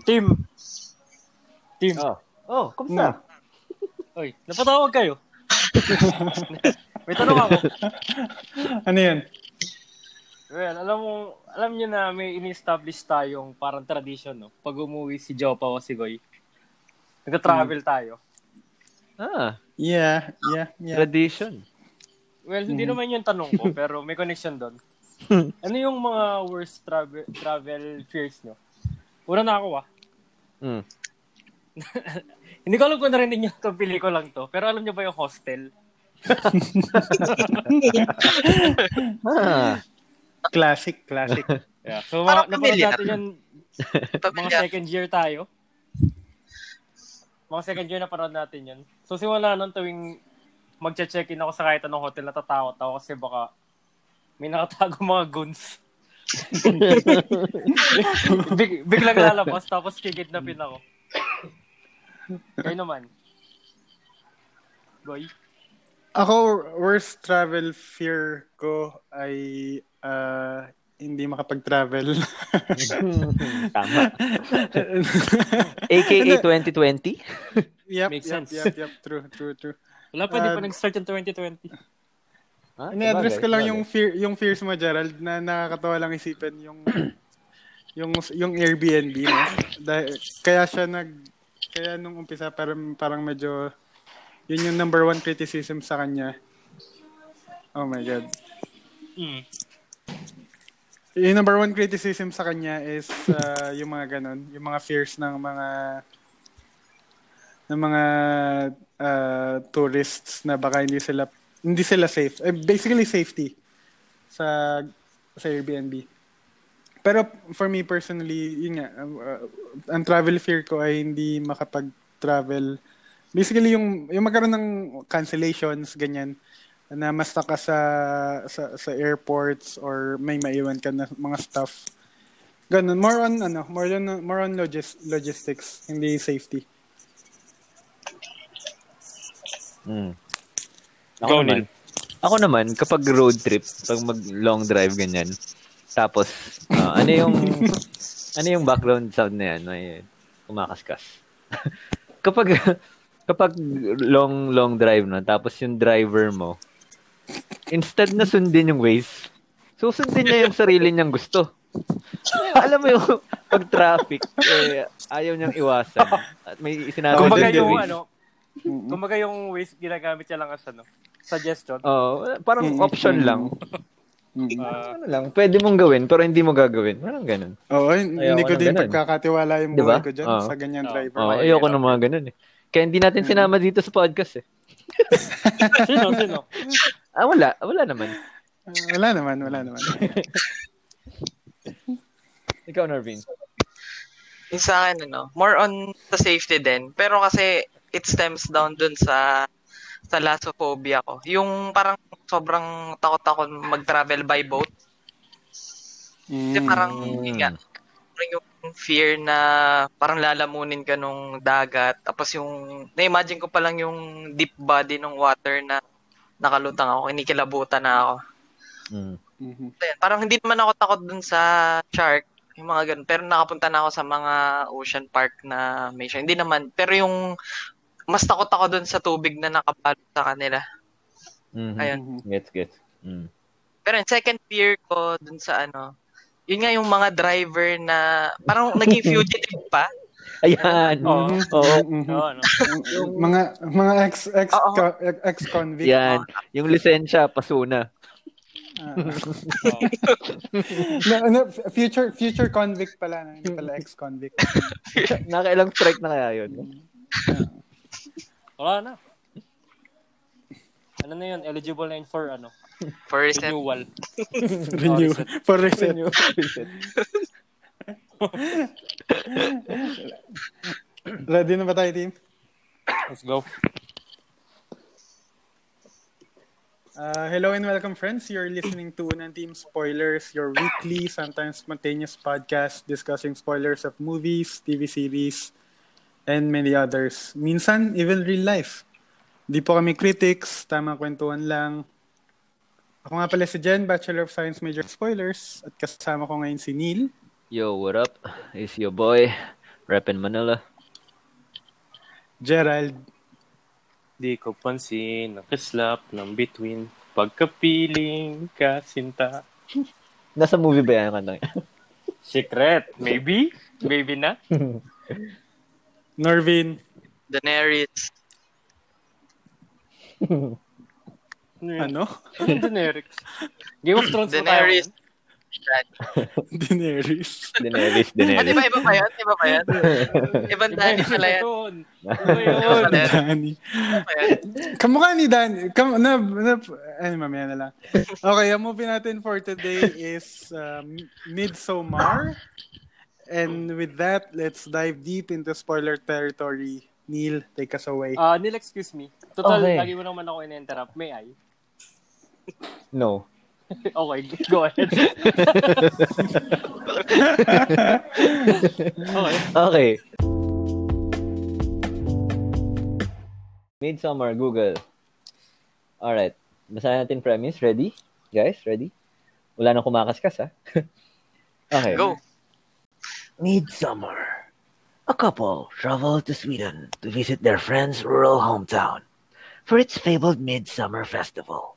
Team. Team. Oh. Oh, kumusta? Oy, napatawag kayo. May tanong ako. Ano yun? Well, alam mo, alam niyo na may in-establish tayong parang tradition, no? Pag umuwi si Jopa o si Goy, nagka-travel tayo. Ah, Yeah, yeah, yeah. tradition. Well, hindi naman yung tanong ko, pero may connection doon. ano yung mga worst travel travel fears nyo? Una na ako ah. Mm. Hindi ko alam kung narinig nyo itong pelikulang to, pero alam nyo ba yung hostel? Ah, Classic, classic. Yeah. So, Parang mga, napanood natin yun, mga second year tayo. Mga second year na panood natin yun. So, simula nun tuwing magche-check-in ako sa kahit anong hotel, natatakot ako kasi baka may nakatago mga goons. Big, biglang lalabas, tapos kikidnapin ako. Kayo naman. Boy. Ako, worst travel fear ko ay ah, hindi makapag-travel. tama. AKA 2020? yep, Makes yep, sense. yep, yep. True, true, true. Wala pa, di pa Um, nag-start yung 2020. Ah, Ini-address ko lang yung fear, yung fears mo, Gerald, na nakakatawa lang isipin yung yung yung Airbnb no. Dahil kaya siya nag kaya nung umpisa parang parang medyo yun yung number one criticism sa kanya. Oh my god. Mm. Yung number one criticism sa kanya is uh, yung mga ganon, yung mga fears ng mga ng mga uh, tourists na baka hindi sila hindi sila safe. Eh, basically safety sa sa Airbnb. Pero for me personally, yun nga, uh, ang travel fear ko ay hindi makapag-travel. Basically yung yung magkaroon ng cancellations ganyan na mas ka sa, sa sa airports or may maiwan ka na mga stuff. Ganun, more on ano, more on more on logis, logistics, hindi safety. Mm. Go, Ako naman, ako naman, kapag road trip, pag mag long drive ganyan, tapos, ah, ano yung, ano yung background sound na yan? May kumakaskas. kapag, kapag long, long drive na, tapos yung driver mo, instead na sundin yung Waze, susundin niya yung sarili niyang gusto. Alam mo yung pag traffic, eh, ayaw niyang iwasan. At may sinabi Kumbaga yung ano, kumbaga yung ways ginagamit niya lang as ano, suggestion. Oh, parang Mm, option lang. Ah, ano lang, pwede mong gawin, pero hindi mo gagawin. Parang ganun. Oo, hindi Ayoko ko din ganun. pagkakatiwala yung Di ba? buhay ko dyan Oo. sa ganyan Oo. driver. Oh, Ay, ayoko ng mga ganun eh. Kaya hindi natin sinama dito sa podcast eh. sino, sino? Ah, wala. Wala naman. Ah, wala naman, wala naman. Ikaw, Narvin. Yung sa akin, ano, more on the safety din. Pero kasi, it stems down dun sa sa lassophobia ko. Yung parang sobrang takot ako mag-travel by boat. Kasi Mm. parang, yun nga, parang yung fear na parang lalamunin ka nung dagat. Tapos yung, na-imagine ko pa lang yung deep body ng water na nakalutang ako, kinikilabutan na ako. Mm. Mhm. Ayun, parang hindi naman ako takot dun sa shark, yung mga ganun. Pero nakapunta na ako sa mga ocean park na may shark. Hindi naman. Pero yung mas takot ako dun sa tubig na nakabalot sa kanila. Mhm. Ayun. Gets, gets. Mm. Pero yung second fear ko dun sa ano, yun nga yung mga driver na parang naging fugitive pa. Ayan. Oo. Oo. Mhm. Oo, ano? mga mga ex ex Oo. ex convict. Yan. Yung lisensya, pasuna. Oo. no, no, future future convict pala, no? hindi pala ex convict. Nakailang strike na kaya yun? Wala na. Ano na yun? Eligible na yun for ano? For reason, Renewal. Renew for reset. Ready na ba tayo, team? Let's go. Uh, hello and welcome, friends. You're listening to Unang Team Spoilers, your weekly, sometimes spontaneous podcast discussing spoilers of movies, TV series, and many others. Minsan, even real life. Di po kami critics, tamang kwentuhan lang. Ako nga pala si Jen, Bachelor of Science Major Spoilers, at kasama ko ngayon si Neil. Yo, what up? It's your boy, Rep in Manila. Gerald. Di ko pansin, nakislap ng between. Pagkapiling ka, sinta. Nasa movie ba yan ang? Secret. Maybe? Maybe na? Norvin. Daenerys. Ano? Daenerys. Game of Thrones. Daenerys. ngayon. Daenerys. Daenerys, Ah, di Daenerys. ba? Iba pa yan? Iba pa yan? Ibang Dani Daenerys pala yan. doon. Iba yun. yan. Kamukha ni Dan. Kam na, na, ay, mamaya na lang. Okay, ang movie natin for today is um, Midsommar. And with that, let's dive deep into spoiler territory. Neil, take us away. Ah, Neil, excuse me. Total, Okay. lagi mo naman ako in-interrupt. May I? No. okay, go ahead. okay. Okay. Midsummer, Google. Alright. Basahin natin premise. Ready? Guys, ready? Wala nang kumakaskas, ha? okay. Go. Midsummer. A couple travel to Sweden to visit their friend's rural hometown for its fabled Midsummer Festival.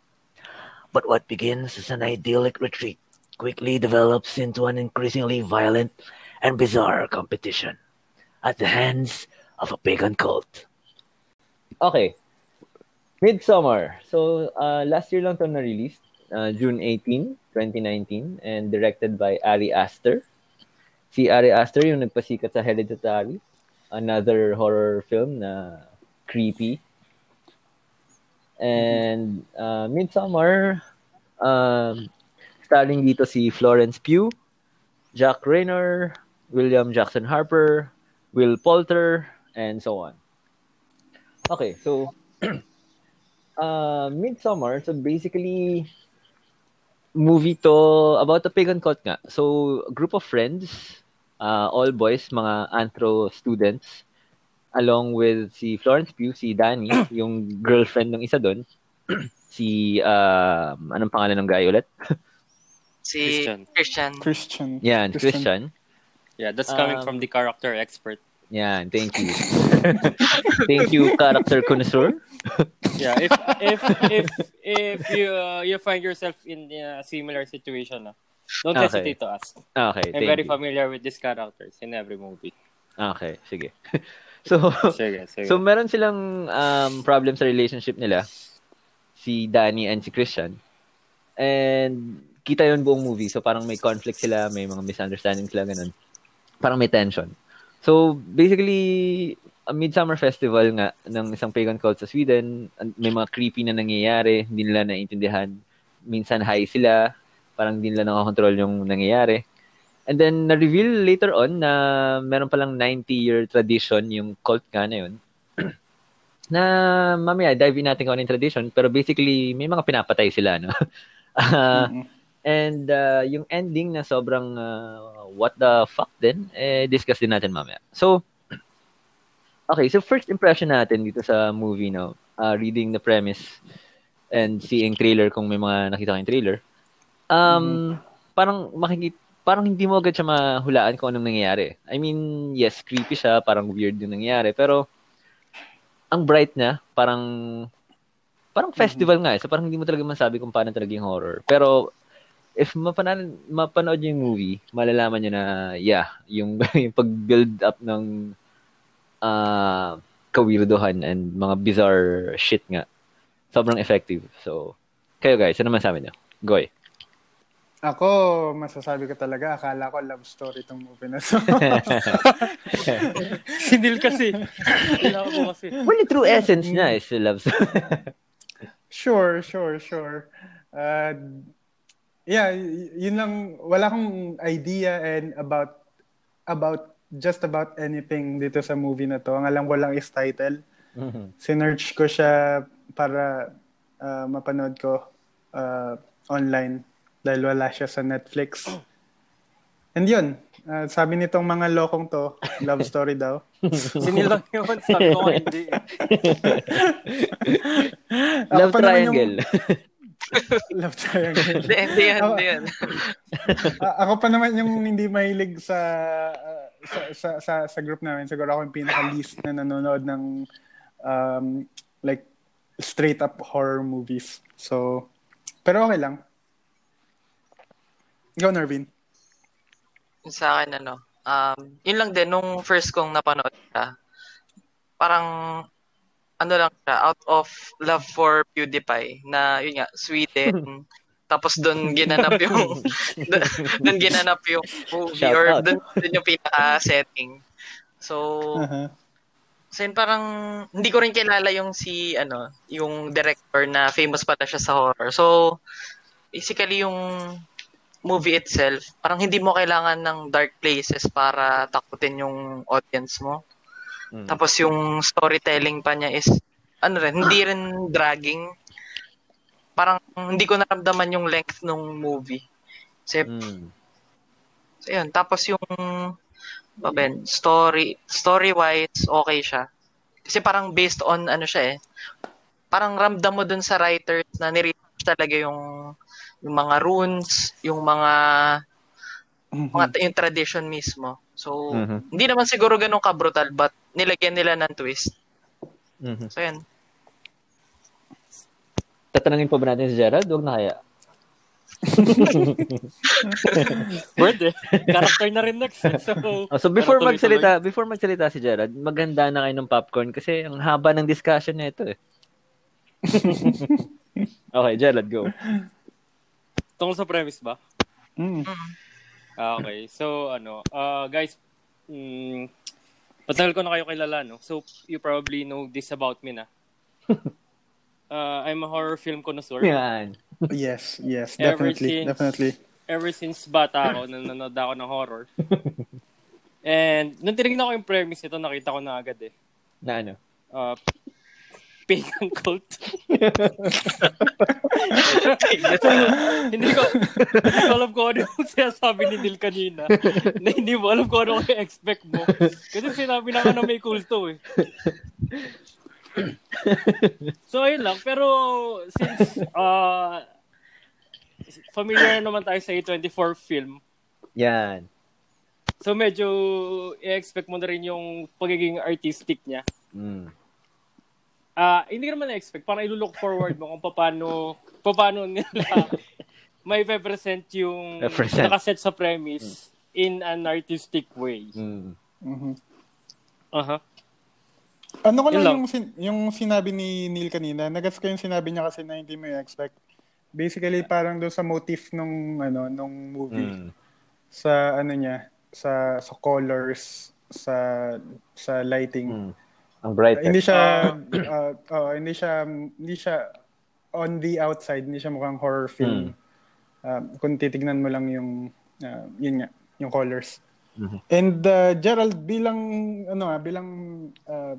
But what begins as an idyllic retreat quickly develops into an increasingly violent and bizarre competition at the hands of a pagan cult. Okay. Midsummer. So, uh, last year lang ito na-release. Uh, June 18, 2019 and directed by Ari Aster. Si Ari Aster yung nagpasikat sa Hereditary, another horror film na creepy. And uh, Midsummer, um, starring dito si Florence Pugh, Jack Raynor, William Jackson Harper, Will Poulter, and so on. Okay, so uh, Midsummer, so basically movie to about a pagan cult nga. So, a group of friends, uh, all boys, mga anthro students, along with si Florence Pugh, si Danny, yung girlfriend ng isa doon, si, uh, anong pangalan ng guy ulit? Si Christian. Christian. Christian. Yan, Christian. Yeah, that's coming Um, from the character expert. Yan, thank you. thank you, character connoisseur. Yeah, if if if if you uh, you find yourself in a similar situation, uh, don't Okay. hesitate to ask. Okay, I'm very you. familiar with these characters in every movie. Okay, sige. so, Sige, sige. So meron silang um, problem sa relationship nila, si Danny and si Christian. And kita yun buong movie. So parang may conflict sila, may mga misunderstanding sila, ganun. Parang may tension. So basically, a Midsummer Festival nga ng isang pagan cult sa Sweden, may mga creepy na nangyayari, hindi nila naiintindihan. Minsan high sila, parang hindi nila nakakontrol yung nangyayari. And then, na-reveal later on na meron palang 90-year tradition yung cult nga na yun. na mamaya, dive in natin kung ano yung tradition. Pero basically, may mga pinapatay sila, no? Ah, Mhm. and uh, yung ending na sobrang uh, what the fuck din, eh, discuss din natin mamaya. So, okay, so first impression natin dito sa movie, no? Uh, reading the premise and seeing trailer kung may mga nakita kayong trailer. Um, parang makikita parang hindi mo agad siya mahulaan kung anong nangyayari. I mean, yes, creepy siya, parang weird yung nangyayari, pero ang bright niya, parang parang festival nga eh. So parang hindi mo talaga masabi kung paano talaga yung horror. Pero if mapanood, mapanood niyo yung movie, malalaman niyo na, yeah, yung, yung pag-build up ng uh, kawirdohan and mga bizarre shit nga. Sobrang effective. So, kayo guys, ano man sabi niyo? Goy. Ako, masasabi ko talaga, akala ko love story itong movie na to. Sinil kasi. Kailangan ko kasi. well, yung true essence niya is love story. Sure, sure, sure. Uh, yeah, yun lang. Wala akong idea and about about just about anything dito sa movie na to. Ang alam ko lang is title. Sinearch ko siya para uh, mapanood ko uh, online dahil wala siya sa Netflix. And yun, uh, sabi nitong mga lokong to, love story daw. Sinil lang yun. Sabi ko hindi. Love naman yung- triangle. love triangle. Hindi, hindi yan, Ako- hindi yan. Ako pa naman yung hindi mahilig sa uh, sa, sa, sa, sa group namin, siguro ako yung pinaka-least na nanonood ng um, like straight up horror movies. So, pero okay lang. Ikaw, Nervin. Sa akin, ano, um, yun lang din, nung first kong napanood siya, parang, ano lang siya, out of love for PewDiePie, na, yun nga, Sweden, tapos doon ginanap yung, doon ginanap yung movie, Shout or doon, doon yung pinaka-setting. So, Uh-huh. So yun, parang hindi ko rin kilala yung si ano, yung director na famous pala siya sa horror. So basically yung movie itself, parang hindi mo kailangan ng dark places para takutin yung audience mo. Mm. Tapos yung storytelling pa niya is ano rin, hindi rin dragging. Parang hindi ko naramdaman yung length ng movie. Kasi Mm. So, yun. Tapos yung, Ben, story, story-wise, okay siya. Kasi parang based on, ano siya eh, parang ramdam mo dun sa writers na niresearch talaga yung, yung mga runes, yung mga, mga yung tradition mismo. So, Mhm. hindi naman siguro ganun ka-brutal, but nilagyan nila ng twist. Mhm. So, yun. Tatanungin pa ba natin si Gerald? Huwag na kaya. Word eh. Character na rin next. eh. So, Oh, so before tuloy-tuloy. magsalita, before magsalita si Gerald, maghanda na kayo ng popcorn kasi ang haba ng discussion na ito eh. okay, Gerald, go. Tungkol sa premise ba? Mm. Ah, okay. So, ano, uh, guys, mm, matagal ko na kayo kilala, no? So, you probably know this about me na. Uh, I'm a horror film connoisseur. Yan. Yes, yes, Ever definitely, since- definitely. Ever since bata ako, nanonood ako ng horror. And, nung tinignan ko yung premise nito, nakita ko na agad eh. Na ano? Uh, pagan cult. hindi ko hindi ko alam kung ano yung sinasabi ni Neil kanina. Na hindi mo alam kung ano yung expect mo. Kasi sinabi na na may kulto eh. so ayun lang. Pero since uh, familiar naman tayo sa A24 film, Yan. so medyo i-expect mo na rin yung pagiging artistic niya. Mm. Ah, hindi naman na-expect. Parang ilulook forward mo kung paano, paano nila may present yung Represent. nakaset sa premise in an artistic way. Mm. Mhm. Aha. Ano ko lang. yung, sin- yung sinabi ni Neil kanina, nagets ko yung sinabi niya kasi na hindi mo expect. Basically, parang doon sa motif nung, ano, nung movie. Mm. Sa, ano niya, sa, sa colors, sa, sa lighting. Mm. Ang brighter. hindi siya, uh, oh, hindi siya, hindi siya, on the outside, hindi siya mukhang horror film. Uh, kung titignan mo lang yung, uh, yun nga, yung colors. Mhm. And uh, Gerald, bilang, ano nga, bilang, uh,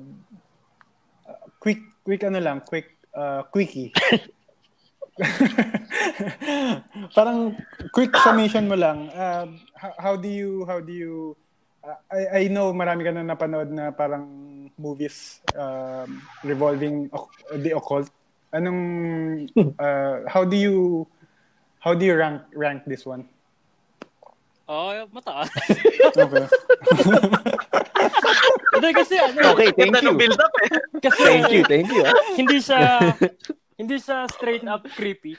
uh, quick, quick ano lang, quick, uh, quickie. Parang quick summation mo lang. Uh, how, how do you, how do you, uh, I, I know marami ka na napanood na parang movies um, revolving the occult. Anong, uh, how do you, how do you rank, rank this one? Oh, mataas. Okay. Hindi kasi ano, Okay, thank you. ng build-up eh. kasi Thank you, thank you. ah. hindi siya hindi siya straight up creepy.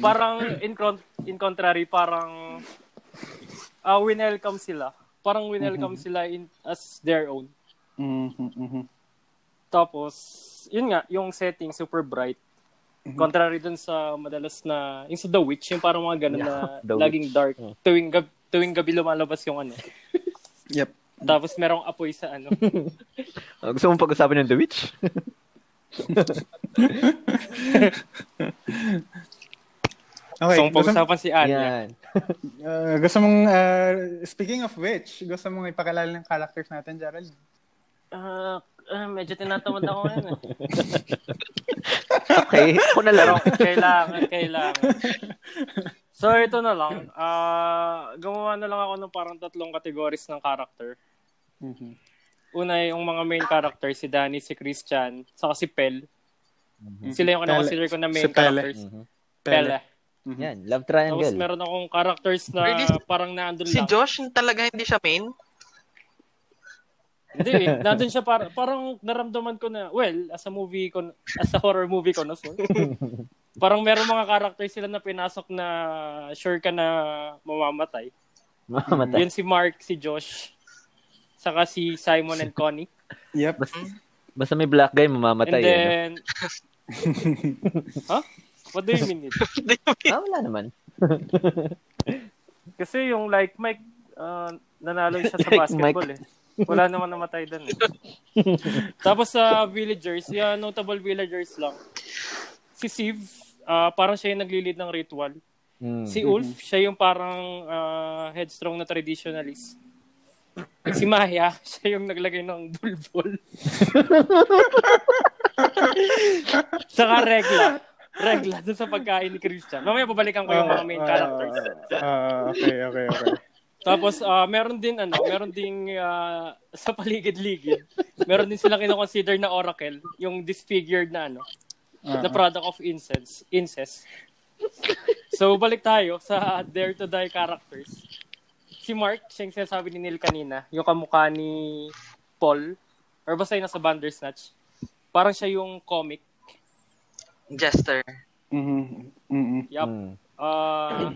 Parang in, con- in contrary, parang uh, winelcome sila. Parang winelcome sila in as their own. Mhm, mhm. Tapos, yun nga, yung setting super bright. Contrary dun sa madalas na, yung sa The Witch, yung parang mga ganun na The laging Witch. dark. Tuwing, gab, tuwing gabi lumalabas yung ano. Yep. Tapos merong apoy sa ano. Gusto mong pag-usapan ng The Witch? Okay. gusto, pag-usapan si Anya. Yan. uh, gusto mong, uh, speaking of which, gusto mong ipakilala ng characters natin, Gerald? Ah, ah, medyo tinatamad ako ngayon. eh. Okay, ako na lang. Kailangan, kailangan. So, ito na lang. Ah, gumawa na lang ako ng parang tatlong categories ng character. Mhm. Una, yung mga main character, si Danny, si Christian, saka si Pel. Sila yung Pele. consider ko na main Si Pele. characters. Mhm. Pele. Yan, love Tapos triangle. meron akong characters na parang naandun Si lang. Josh, talaga hindi siya main? Hindi. Nandun siya para, parang naramdaman ko na, well, as a movie, con- as a horror movie connoisseur, parang meron mga characters sila na pinasok na sure ka na mamamatay. Mamamatay. Yun si Mark, si Josh, saka si Simon and Connie. Yep. Basta, basta may black guy, mamamatay. and eh, no? then, huh? What do you mean? It? Ah, wala naman. Kasi yung like Mike, uh, nanalo siya sa Like basketball eh. Wala naman namatay doon eh. Tapos sa villagers, yeah, notable villagers lang. Si Siv, ah, parang siya yung naglilid ng ritual. Mm. Si Ulf, siya yung parang ah, headstrong na traditionalist. Si Maya, siya yung naglagay ng bulbol. Saka regla. Regla dun sa pagkain ni Christian. Mamaya babalikan ko yung mga main characters. Ah, okay, okay, okay. Tapos ah, meron din ano, meron ding ah, sa paligid-ligid. Meron din silang kino-consider na oracle, yung disfigured na ano, na product of incest, incest. So balik tayo sa Dare to Die characters. Si Mark, siya yung sinasabi ni Neil kanina, yung kamukha ni Paul, or basta yung nasa Bandersnatch. Parang siya yung comic. Jester. Mhm. Mhm. Yup. Mm. Ah,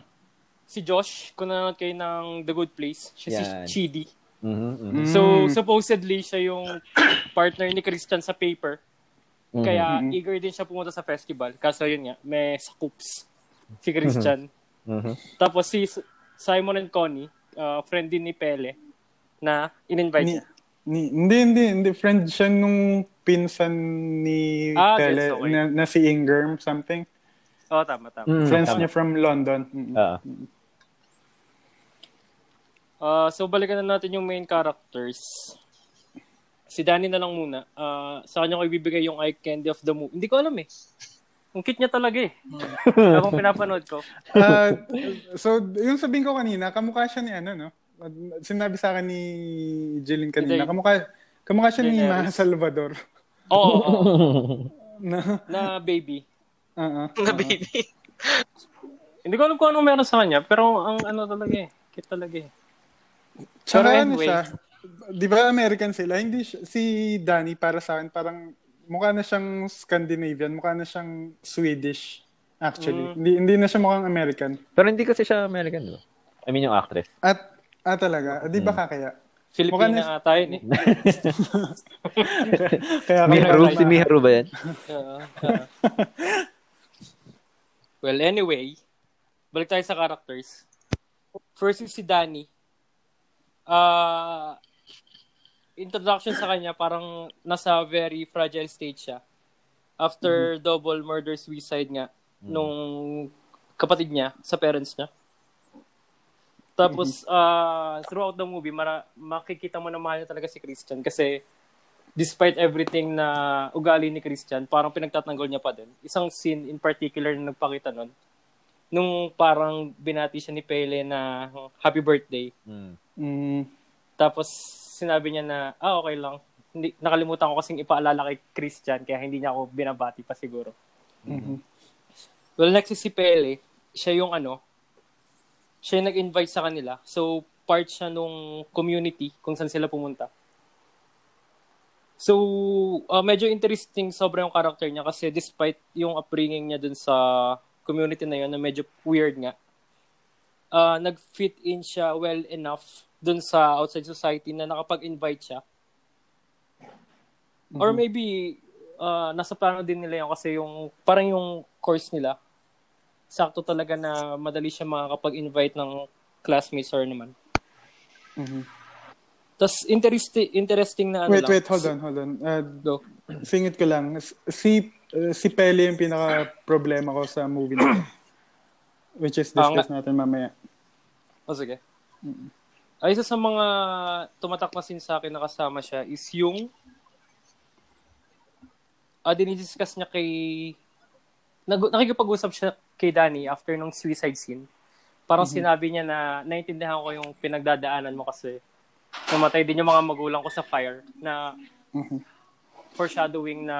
si Josh, kung nanonood kayo ng The Good Place, siya Yan. si Chidi. Mhm, mhm. So, supposedly, siya yung partner ni Christian sa paper. Mhm. Kaya, eager din siya pumunta sa festival. Kaso yun nga, may scoops si Christian. Mhm. Tapos si Simon and Connie, uh, friend din ni Pele, na in-invite Ni, ni, hindi, hindi, hindi. Friend siya nung pinsan ni Ah, Pele yes, okay. na, na si Ingram something. Oo, tama, tama. Mm, Friends tama. niya from London. Mm. Ah. Uh, so, balikan na natin yung main characters. Si Danny na lang muna. Uh, sa kanya ko ibibigay yung eye candy of the movie. Hindi ko alam eh. Ang cute niya talaga eh. Habang pinapanood ko. Ah, so, yung sabihin ko kanina, kamukha siya ni ano, no? Sinabi sa akin ni Jillian kanina, Hindi. kamukha, kamukha siya ni Daenerys. Maha Salvador. Oo, oo, oo. na, na baby. uh Na baby. Hindi ko alam kung ano meron sa kanya, pero ang ano talaga eh. Cute talaga eh. Pero ano anyway. siya, di ba American sila? Hindi siya, si Danny para sa akin, parang mukha na siyang Scandinavian, mukha na siyang Swedish, actually. Mm. Hindi, hindi na siya mukhang American. Pero hindi kasi siya American, di ba? I mean, yung actress. At, ah talaga, di ba Hmm. kakaya? Filipina Mukha ata yun eh. Kaya Miharu, si Miharu ba yan? Well, anyway, balik tayo sa characters. First is si Danny. Ah, introduction sa kanya parang nasa very fragile stage siya. After double murder suicide nga nung kapatid niya sa parents niya. Tapos ah, throughout the movie mara- makikita mo na mahal niya talaga si Christian kasi despite everything na ugali ni Christian, parang pinagtatanggol niya pa din. Isang scene in particular na nagpakita nun, nung parang binati siya ni Pele na happy birthday. Mm. Mm, Tapos sinabi niya na, ah, okay lang. Hindi, nakalimutan ko kasing ipaalala kay Christian, kaya hindi niya ako binabati pa siguro. mhm. Well, next is si Pele. Siya yung ano, siya yung nag-invite sa kanila. So, part siya nung community kung saan sila pumunta. So, uh, medyo interesting sobra yung character niya kasi despite yung upbringing niya dun sa community na yun na medyo weird nga, uh, nag-fit in siya well enough dun sa outside society na nakapag-invite siya. Or maybe, uh, nasa plano din nila yun kasi yung, parang yung course nila, sakto talaga na madali siya makakapag-invite ng classmates or naman. Mhm. Tapos interesting, interesting na ano Wait, lang. wait, hold on, hold on. Uh, Go. singit ko lang. Si, uh, si Pele yung pinaka-problema ko sa movie na. Which is Ah, discuss natin mamaya. O sige. Ay, isa sa mga tumatak na scene sa akin na kasama siya is yung uh, dinidiscuss niya kay nag, nakikipag-usap siya kay Danny after nung suicide scene. Parang sinabi niya na naintindihan ko yung pinagdadaanan mo kasi namatay din yung mga magulang ko sa fire na Mhm. foreshadowing na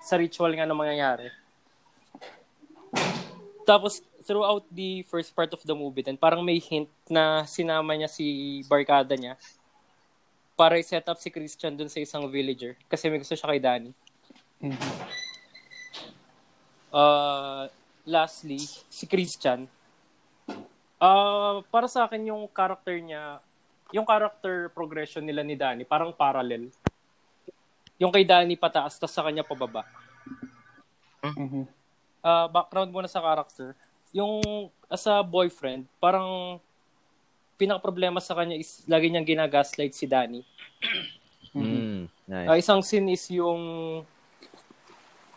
sa ritual nga na mangyayari. Tapos, throughout the first part of the movie, then parang may hint na sinama niya si barkada niya para i-set up si Christian dun sa isang villager kasi may gusto siya kay Danny. Uh, lastly, si Christian. Uh, para sa akin yung character niya, yung character progression nila ni Danny, parang parallel. Yung kay Danny pataas, tapos sa kanya pababa. Mhm. Uh, background muna sa character. Yung as a boyfriend, parang pinaka-problema sa kanya is lagi niyang ginagaslight si Danny. Mm, nice. Uh, isang scene is yung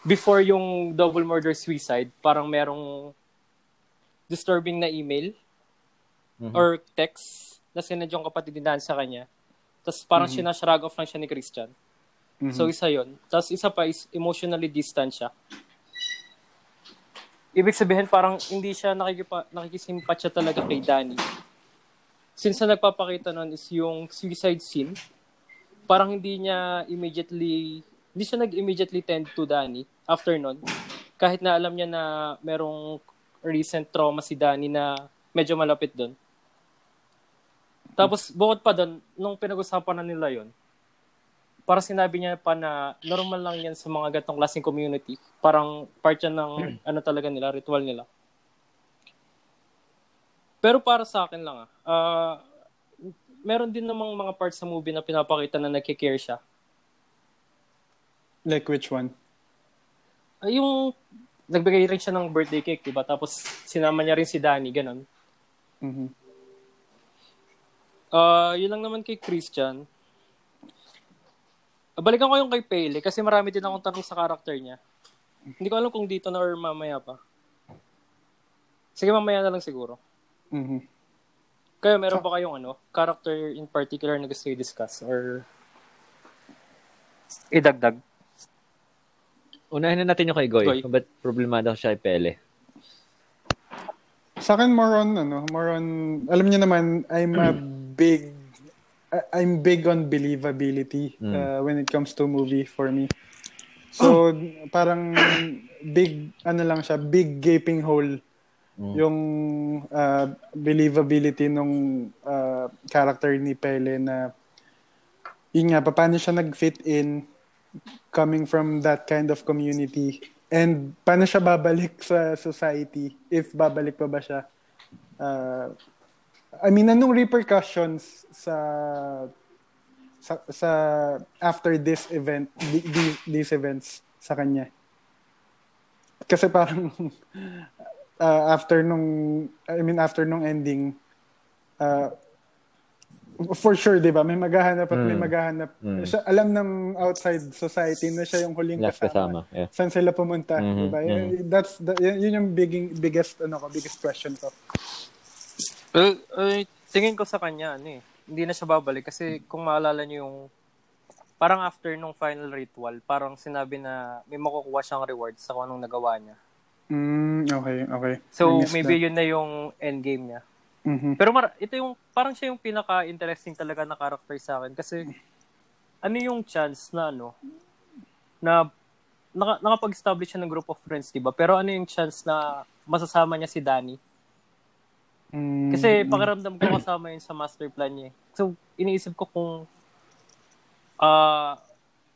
before yung double murder suicide, parang merong disturbing na email Mhm. or text na sinad yung kapatid ni Dan sa kanya. Tapos parang sinashrug off lang siya ni Christian. Mhm. So isa yon. Tapos isa pa is emotionally distant siya. Ibig sabihin parang hindi siya nakikipa, nakikisimpatya talaga kay Danny. Since na nagpapakita nun is yung suicide scene, parang hindi niya immediately, hindi siya nag-immediately tend to Danny after nun. Kahit na alam niya na merong recent trauma si Danny na medyo malapit doon. Tapos, bukod pa doon, nung pinag-usapan na nila yon parang sinabi niya pa na normal lang yan sa mga gatong klaseng community. Parang part yan ng ano talaga nila, ritual nila. Pero para sa akin lang ah, ah, meron din namang mga parts sa movie na pinapakita na nagkikare siya. Like which one? Ah, yung nagbigay rin siya ng birthday cake, diba? Tapos sinama niya rin si Danny, ganun. Mhm. Ah, yun lang naman kay Christian. Balikan ko yung kay Pele kasi marami din akong tanong sa character niya. Hindi ko alam kung dito na or mamaya pa. Sige, mamaya na lang siguro. Mhm. Kaya meron ba kayong ano, character in particular na gusto i-discuss or idagdag? Unahin na natin yung kay Goy. Goy. Ba't problemado siya kay Pele? Sa akin more on ano, more on alam niyo naman I'm a big I- I'm big on believability Mm. uh, when it comes to movie for me. So parang big ano lang siya, big gaping hole Mm. yung uh, believability nung uh, character ni Pele na yun nga, paano siya nag-fit in coming from that kind of community and paano siya babalik sa society if babalik pa ba siya uh, I mean anong repercussions sa sa, sa after this event the, the- these events sa kanya kasi parang uh, after nung I mean after nung ending uh, for sure 'di ba may maghahanap at may Mm. maghahanap Mm. siya, alam ng outside society na siya yung huling Last kasama, kasama. Yeah. saan sila pumunta Mhm, 'di ba Yun- that's the, yun, yun yung big, biggest ano ko biggest question ko Well, uh, tingin ko sa kanya, ano eh, hindi na siya babalik kasi kung maalala niyo yung parang after nung final ritual, parang sinabi na may makukuha siyang reward sa kung anong nagawa niya. mm, okay okay So, maybe that. yun na yung endgame niya. Mhm. Pero mar- ito yung, parang siya yung pinaka-interesting talaga na character sa akin kasi ano yung chance na ano, na naka, nakapag-establish siya ng group of friends, di ba? Pero ano yung chance na masasama niya si Danny? Mm, Kasi pakiramdam ko kasama yun sa master plan niya. eh. So, iniisip ko kung ah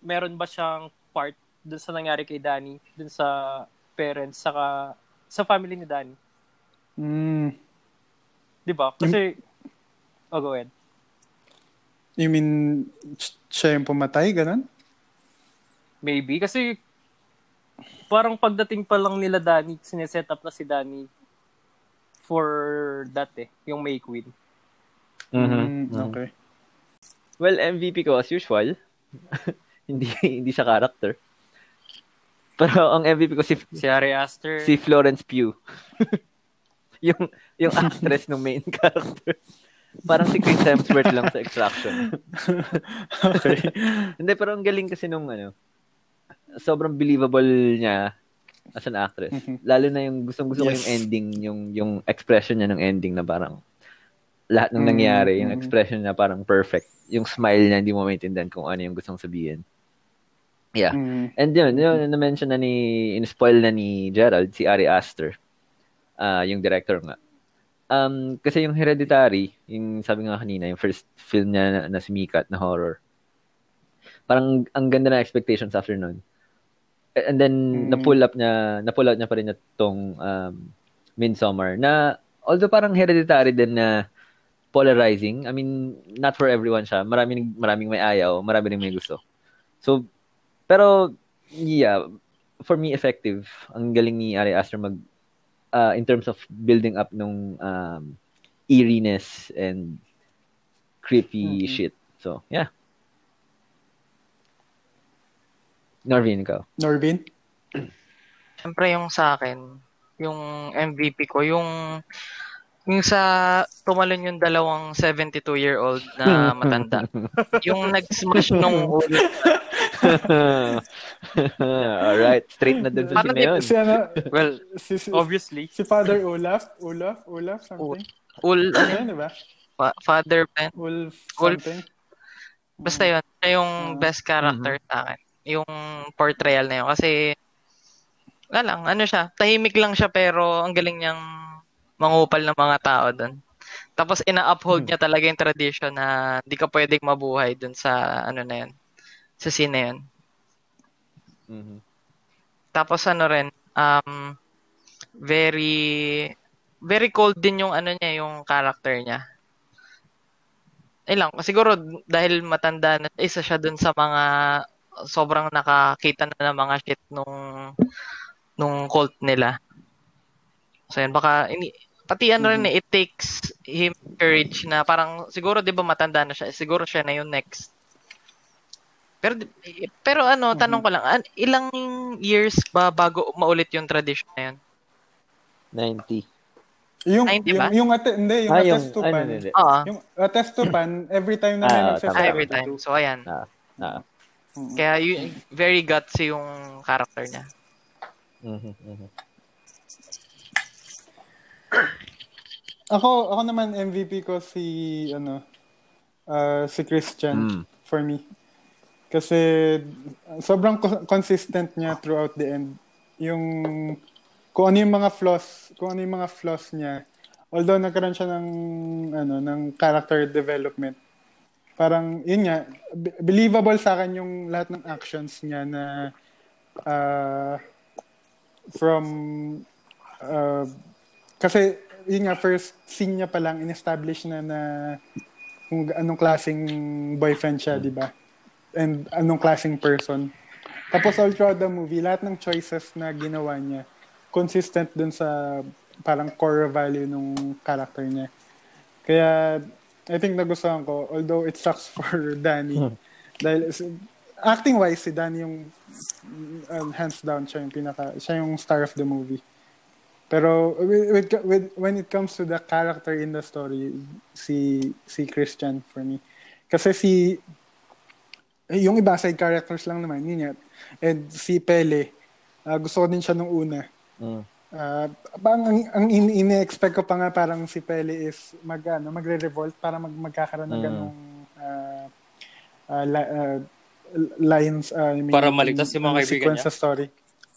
meron ba siyang part dun sa nangyari kay Danny, dun sa parents, saka sa family ni Danny. Mm, Di ba? Kasi, oh, go ahead. you mean siya yung pumatay ganun Maybe. Kasi, parang pagdating pa lang nila Danny, sineset up na si Danny for that eh, yung May Queen. Mhm. Mm, okay Well, MVP ko as usual. hindi hindi siya character. Pero ang MVP ko si Si Ari Aster. si Florence Pugh. yung yung actress ng main character. Parang si Chris Hemsworth lang sa Extraction. okay Hindi, pero ang galing kasi nung ano, sobrang believable niya as an actress. Lalo na yung gustong gusto ko Yes. yung ending, yung yung expression niya ng ending na parang lahat ng nangyari, yung mm. expression niya parang perfect. Yung smile niya, hindi mo maintindihan kung ano yung gustong sabihin. Yeah. Mm, And yun, yun, na-mention na ni, in-spoil na ni Gerald, si Ari Aster. ah yung director nga. Um, kasi yung Hereditary, yung sabi nga kanina, yung first film niya na, na sumikat na horror. Parang ang ganda na expectations after nun. And then, Mm. na-pull up niya, na-pull out niya pa rin na tong um, Midsommar na although parang hereditary din na polarizing. I mean, not for everyone siya. Maraming maraming may ayaw, marami ring may gusto. So, pero yeah, for me effective. Ang galing ni Ari Aster mag uh, in terms of building up nung um, eeriness and creepy Mhm. shit. So, yeah. Norvin, ikaw. Norvin? Siyempre yung sa akin, yung MVP ko, yung yung sa tumalon yung dalawang 72-year-old na matanda. yung nag-smash nung ulo. Alright, straight na dun sa na yun. Si, ano, Well, si, si, obviously. si Father Olaf? Olaf? Olaf? Something? Ul, Ano ano, yun, diba? fa- Father Ben. Wolf Wolf. something? Basta yun, siya yung Ah. best character sa akin. Yung portrayal na yun. Kasi, wala lang, ano siya, tahimik lang siya pero ang galing niyang mangupal ng mga tao doon. Tapos ina-uphold niya talaga yung tradition na di ka pwedeng mabuhay doon sa ano na yun, sa scene na yun. Mhm. Tapos ano rin, um, very, very cold din yung ano niya, yung character niya. Eh lang, siguro dahil matanda na, isa siya dun sa mga sobrang nakakita na ng mga shit nung nung cult nila. So yun, baka, ini, pati ano rin eh, it takes him courage na parang, siguro di ba matanda na siya, siguro siya na yung next. Pero, pero ano, tanong ko lang, an- ilang years ba bago maulit yung tradition na yun? 90. Yung, 90 yung, ba? yung, ate, hindi, yung Ah, yung, Atestupan. ano, hindi. Oo. Yung Atestupan, every time na may Ah, nagsasabi. tama. Ah, every time. So, ayan. Ah, ah. Mm. Kaya, y- very gutsy yung character niya. Mhm, mhm. Ako, ako naman MVP ko si, ano, uh, si Christian Mm. for me. Kasi sobrang co- consistent niya throughout the end. Yung kung ano yung mga flaws, kung ano yung mga flaws niya. Although nagkaroon siya ng ano, ng character development. Parang yun nga, be- believable sa akin yung lahat ng actions niya na uh, from uh, kasi yun nga first scene niya pa lang in-establish na na kung anong klaseng boyfriend siya, di ba? And anong klaseng person. Tapos all throughout the movie, lahat ng choices na ginawa niya, consistent dun sa parang core value nung character niya. Kaya, I think nagustuhan ko, although it sucks for Danny. dahil, acting-wise, si Danny yung um, hands down siya yung pinaka, siya yung star of the movie. Pero with, with, with, when it comes to the character in the story, si si Christian for me. Kasi si eh, yung iba side characters lang naman, yun yan. And si Pele, ah, gusto ko din siya nung una. Mm. Ah, parang ang, ang in- ini-expect ko pa nga parang si Pele is mag ano, magre-revolt para mag magkakaroon ng Mm. ganung ah, ah, li- ah, lines ah, I mean, Para maligtas yung mga ah, kaibigan niya? sa story.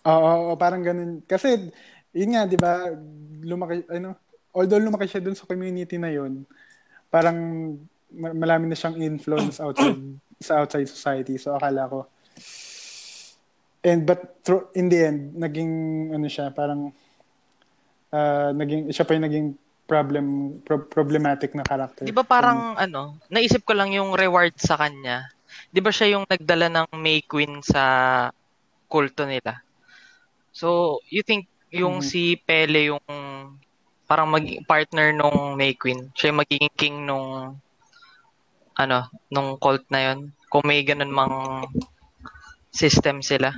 Oo, oo, parang ganun. Kasi yun nga, 'di ba, lumaki ano, although lumaki siya dun sa community na yun, parang ma- malami na siyang influence outside sa outside society. So akala ko And but through, in the end, naging ano siya, parang ah, naging siya pa yung naging problem pro- problematic na character. Di ba parang, ano, naisip ko lang yung reward sa kanya. Di ba siya yung nagdala ng May Queen sa kulto nila? So, you think yung Mhm. si Pele yung parang mag partner nung May Queen, siya yung magiging king nung ano, nung cult na yon Kung may ganun mang system sila.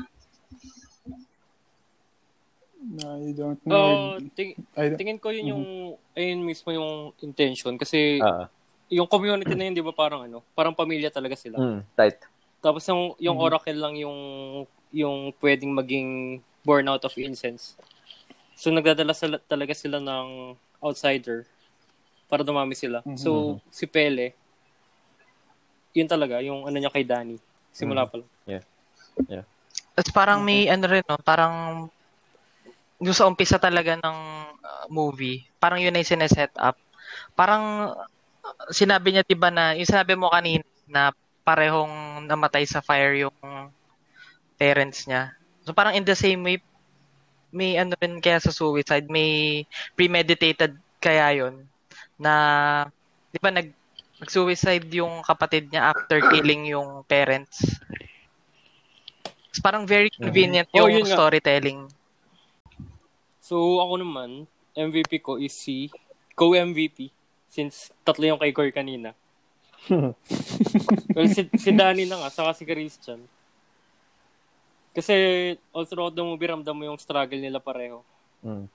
I don't know. Oh, ting- I don't- tingin ko yun yung, ayun mismo yung intention. Kasi Ah, yung community na yun, di ba parang ano, parang pamilya talaga sila. mm, tight. Tapos yung, yung Mhm. oracle lang yung, yung pwedeng maging born out of incense. So nagdadala sila, talaga sila ng outsider para dumami sila. Mhm. So si Pele, yun talaga, yung ano niya kay Danny. Simula pa lang. Tapos parang may ano rin, no? Parang yung sa umpisa talaga ng uh, movie, parang yun ay sineset up. Parang uh, sinabi niya 'di ba na, yung sinabi mo kanina na parehong namatay sa fire yung parents niya. So parang in the same way may ano rin kaya sa suicide, may premeditated kaya yon na 'di ba nag nag-suicide yung kapatid niya after killing yung parents. It's parang very convenient Mm-hmm. Oh, yung yun nga. So, ako naman, MVP ko is si co-MVP. Since tatlo yung kay Core kanina. well, si, si Danny na nga, saka si Christian. Kasi all throughout the movie, ramdam mo yung struggle nila pareho. Mm.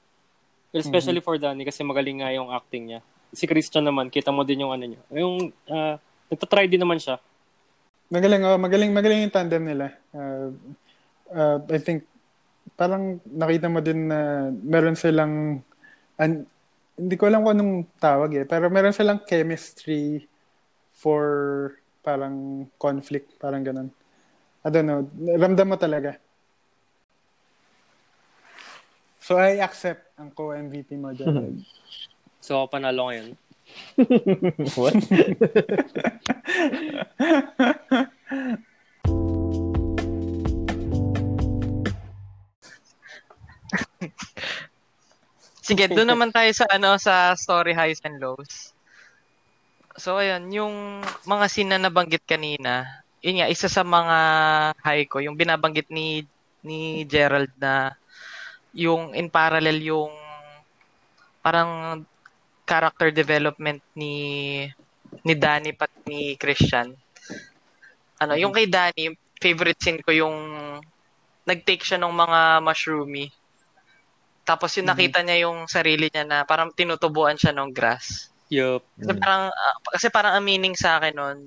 Especially for Danny kasi magaling nga yung acting niya. Si Christian naman, kita mo din yung ano niya. Yung, uh, nagtatry din naman siya. Magaling, oh, magaling, magaling yung tandem nila. Uh, uh, I think, parang nakita mo din na meron silang, an, hindi ko alam kung anong tawag eh, pero meron silang chemistry for parang conflict, parang ganun. I don't know, ramdam mo talaga. So I accept ang co-MVP mo dyan. So, ako panalo ngayon. What? Sige, doon naman tayo sa ano sa story highs and lows. So ayun, yung mga scene na nabanggit kanina, yun nga isa sa mga high ko, yung binabanggit ni ni Gerald na yung in parallel yung parang character development ni ni Danny pat ni Christian. Ano, yung kay Danny, favorite scene ko yung nag-take siya ng mga mushroomy. Tapos yung nakita niya yung sarili niya na parang tinutubuan siya ng grass. Yup. Kasi parang ah, kasi parang ang meaning sa akin nun,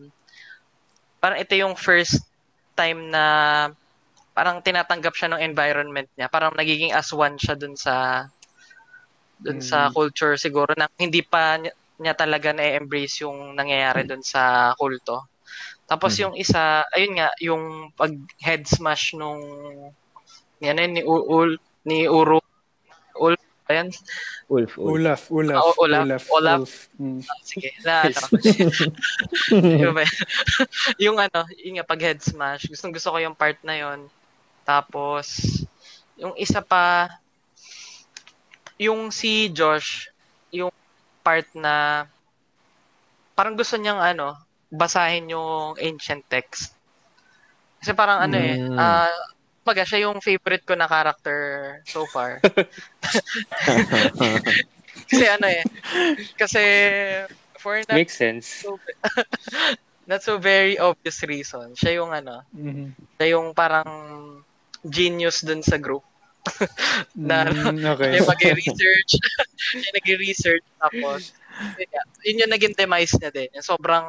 parang ito yung first time na parang tinatanggap siya ng environment niya. Parang nagiging as one siya dun sa dun sa culture siguro na hindi pa niya, niya talaga na-embrace yung nangyayari dun sa kulto. Tapos Mhm. yung isa, ayun nga, yung pag head smash nung yan ni Ul ni Uru Ul ayan Wolf, wolf. Olaf, Olaf, Ah, Olaf, Olaf, Olaf. Olaf. Mm. sige na yung, ba- yung ano, yung nga pag head smash, gustong gusto ko yung part na yon. Tapos yung isa pa yung si Josh, yung part na parang gusto niyang ano, basahin yung ancient text. Kasi parang ano eh, Mm. ah Baga, siya yung favorite ko na character so far. kasi ano eh, kasi for not Makes sense. so, not so very obvious reason, siya yung ano, Mhm. siya yung parang genius dun sa group. na Mm, okay. siya mag-research, siya nag-research tapos yun, yun yung naging demise niya din. Yung sobrang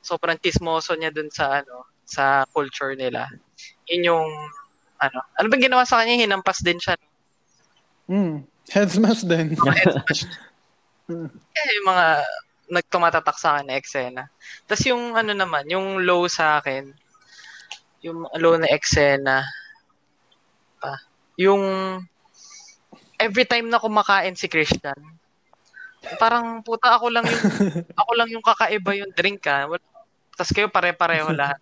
sobrang tismoso niya dun sa ano, sa culture nila. Yun yung ano, ano ba ginawa sa kanya? Hinampas din siya. Mm. Head smash din. Head smash. eh, yung mga nagtumatatak sa akin na eksena. Tapos yung ano naman, yung low sa akin, yung low na eksena, pa, yung every time na kumakain si Christian, parang puta ako lang yung ako lang yung kakaiba yung drink ha. Tapos kayo pare-pareho lahat.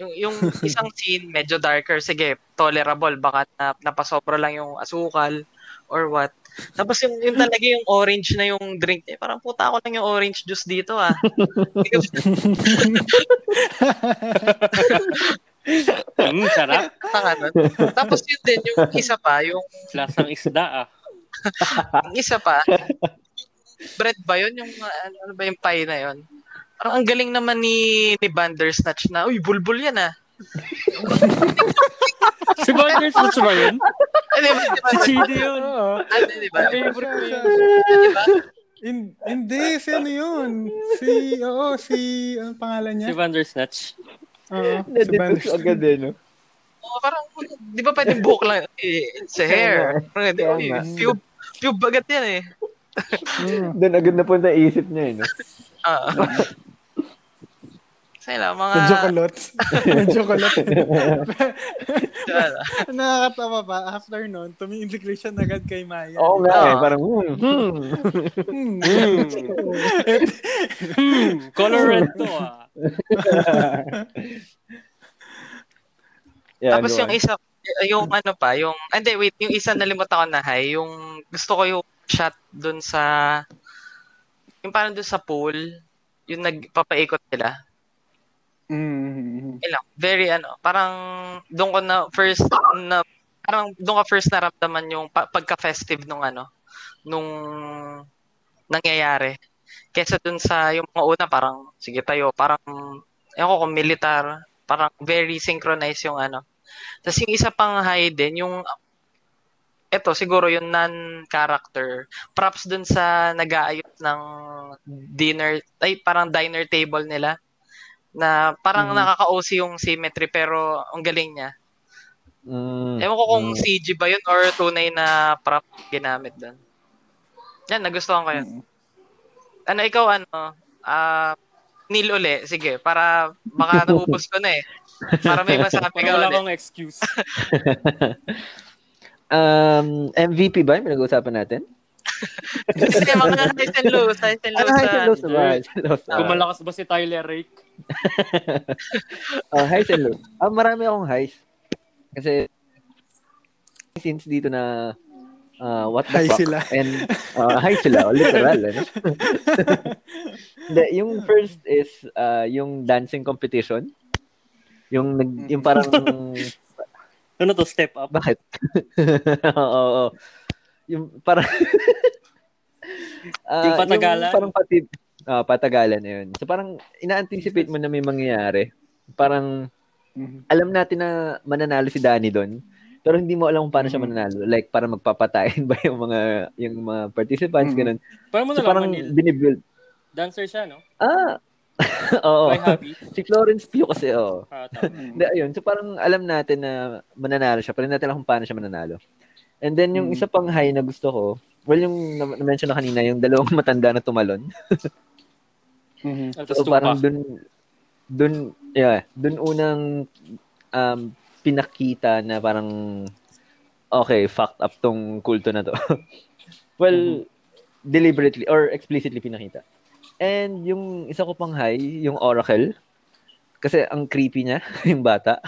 Yung, yung isang scene, medyo darker, sige, tolerable, baka na, napasobra lang yung asukal or what. Tapos yung, yung talaga yung orange na yung drink, eh, parang puta ako lang yung orange juice dito ah. Mm, sarap. Nun. Tapos yun din, yung isa pa, yung, Lasang isda ah. yung isa pa, bread ba yun? Yung, uh, ano ba yung pie na yun? Parang ang galing naman ni, ni Bandersnatch na, uy, bulbul yan ah. Si Bandersnatch ba yun? Di ba? Ba? Si Chidi yun. Oo. Di ba? Favorite ko yun. Di ba? In, hindi, si ano yun? Si, oo, si, anong pangalan niya? Si Bandersnatch. Oo, si Nadetouch Bandersnatch. agad eh, no? Oo, parang, di ba pwedeng buhok lang? Eh, it's a hair. Di, uy, nga. pube, pube agad yan eh. Doon agad napunta isip niya eh, no? Ah. So Sila, mga... Medyo kulot. Medyo kulot. Nakakatawa pa. After nun, tumingin si Christian agad kay Maya. Oo nga eh, Oo. parang, hmm, hmm. Hmm. Hmm, color red to ah. Yeah, Tapos yung isa, yung ano pa, yung, ah, hindi, wait, yung isa nalimutan ko na high, yung gusto ko yung shot dun sa, yung parang dun sa pool, yung nagpapaikot nila. Mm. Lang, very ano, parang doon ko na first na parang doon ka first naramdaman yung pa- pagka-festive nung ano, nung nangyayari. Kesa dun sa yung mga una parang sige tayo, parang ewan ko kung militar, parang very synchronized yung ano. Tapos yung isa pang high din, yung eto siguro yung non-character. Props dun sa nag-aayos ng dinner, ay parang diner table nila na parang Mhm. nakaka-OC yung symmetry pero ang galing niya. Mm, Ewan ko kung mm. CG ba yun or tunay na prop ginamit doon. Yan, nagustuhan ko yun. Mm. Ano, ikaw ano, ah, Neil uli, sige, para baka naubos ko na eh. Para may masabi Para ka wala ulit. kang excuse. Um, MVP ba yung pinag-uusapan natin? Kasi mga highs and lows, highs and Ano, lows. highs and ba? Kung Ah, malakas ba si Tyler Rake? Ah, highs and lows. Ah, marami akong highs. Kasi since dito na ah, what the High fuck sila. and ah, high sila oh, literal ano? Hindi, yung first is ah, yung dancing competition yung nag, yung parang Ano to, step up? bakit oo oo. yung parang Ah, Yung patagalan? parang pati ah, patagalan na yun so parang ina-anticipate mo na may mangyayari parang Mhm. alam natin na mananalo si Danny doon. Pero hindi mo alam kung paano siya Mhm. mananalo. Like, para magpapatayin ba yung mga yung mga participants, Mhm. ganun. Paano mo So, parang binibuild. Dancer siya, no? Ah! Oo. Si Florence Pugh kasi, oo. Ah, tama. Ayun. So, parang alam natin na mananalo siya. Pero hindi natin alam kung paano siya mananalo. And then, yung Mhm. isa pang high na gusto ko, well, yung na- na-mention na kanina, yung dalawang matanda na tumalon. Mhm. At So, parang dun, dun, yeah, dun unang um, pinakita na parang, okay, fucked up tong kulto na to. well, deliberately or explicitly pinakita. And yung isa ko pang high, yung Oracle, kasi ang creepy niya, yung bata.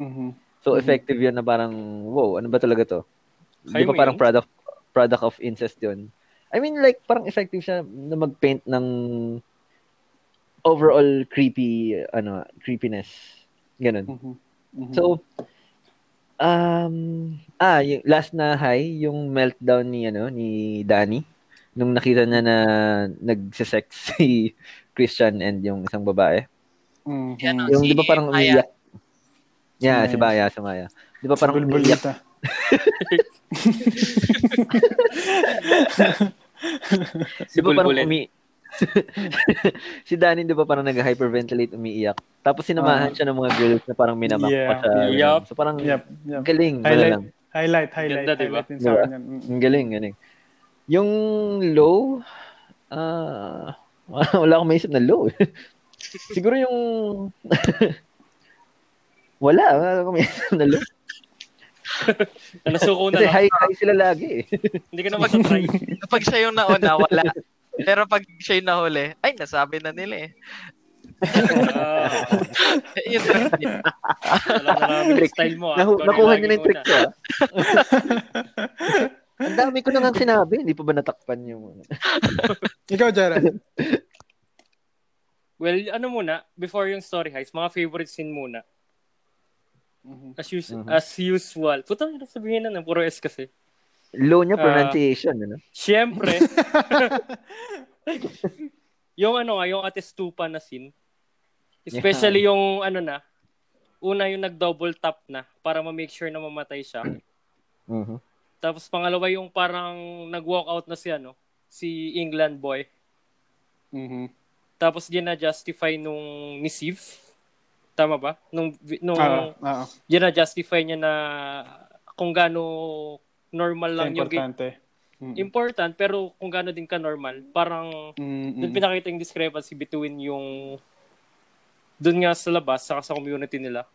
Mhm. So, Mhm. effective yun na parang, wow, ano ba talaga to? Di ba parang product, product of incest yun? I mean, like, parang effective siya na mag-paint ng overall creepy, ano, creepiness. Ganun. Mhm. Mhm. So, um, ah, yung last na high, yung meltdown ni, ano, ni Danny, nung nakita niya na nagsisex si Christian and yung isang babae. Mhm. Yan, oh. Yung, di ba parang Maya. umiiyak? Yeah, Si Maya, si Maya. Di ba parang Bulbulita. Si Di ba parang umi... si Danny, di ba parang nag-hyperventilate, umiiyak. Tapos sinamahan Ah. siya ng mga girls na parang minamak pa Yeah. siya. Yup. So parang Yep, yep. galing. Highlight. lang. Highlight, highlight, Ganda, diba? highlight Diba? Ang galing, galing. Yung low, ah, wala akong maisip na low. Siguro yung... wala, wala akong maisip na low. Ano, suko na Kasi lang. high, high sila lagi eh. Hindi ka naman sa try. Kapag siya yung nauna, wala. Pero pag siya yung nahuli, ay, nasabi na nila eh. Yung trend niya. alam na namin style mo. Ah. Nahu- nakuha yung niyo na yung trick ko ah. Ang dami ko na nga sinabi, hindi pa ba natakpan yung... Ikaw, Jared. Well, ano muna, before yung story heights, mga favorite scene muna. Mhm. As, us- Mhm. as usual. Putang ina sabihin na, puro S kasi. Low niya Ah. pronunciation, ano? Siyempre. yung ano nga, yung atestupa na scene. Especially yung ano na, una yung nag-double tap na para ma-make sure na mamatay siya. Mhm. Tapos pangalawa yung parang nag-walk out na si ano, si England boy. Mhm. Tapos gina-justify nung ni Steve. Tama ba? Nung nung Ah, ah, gina-justify niya na kung gaano normal lang yung game. importante. Mhm. Important pero kung gaano din ka normal. Parang Mhm. doon pinakita yung discrepancy between yung doon nga sa labas, saka sa community nila.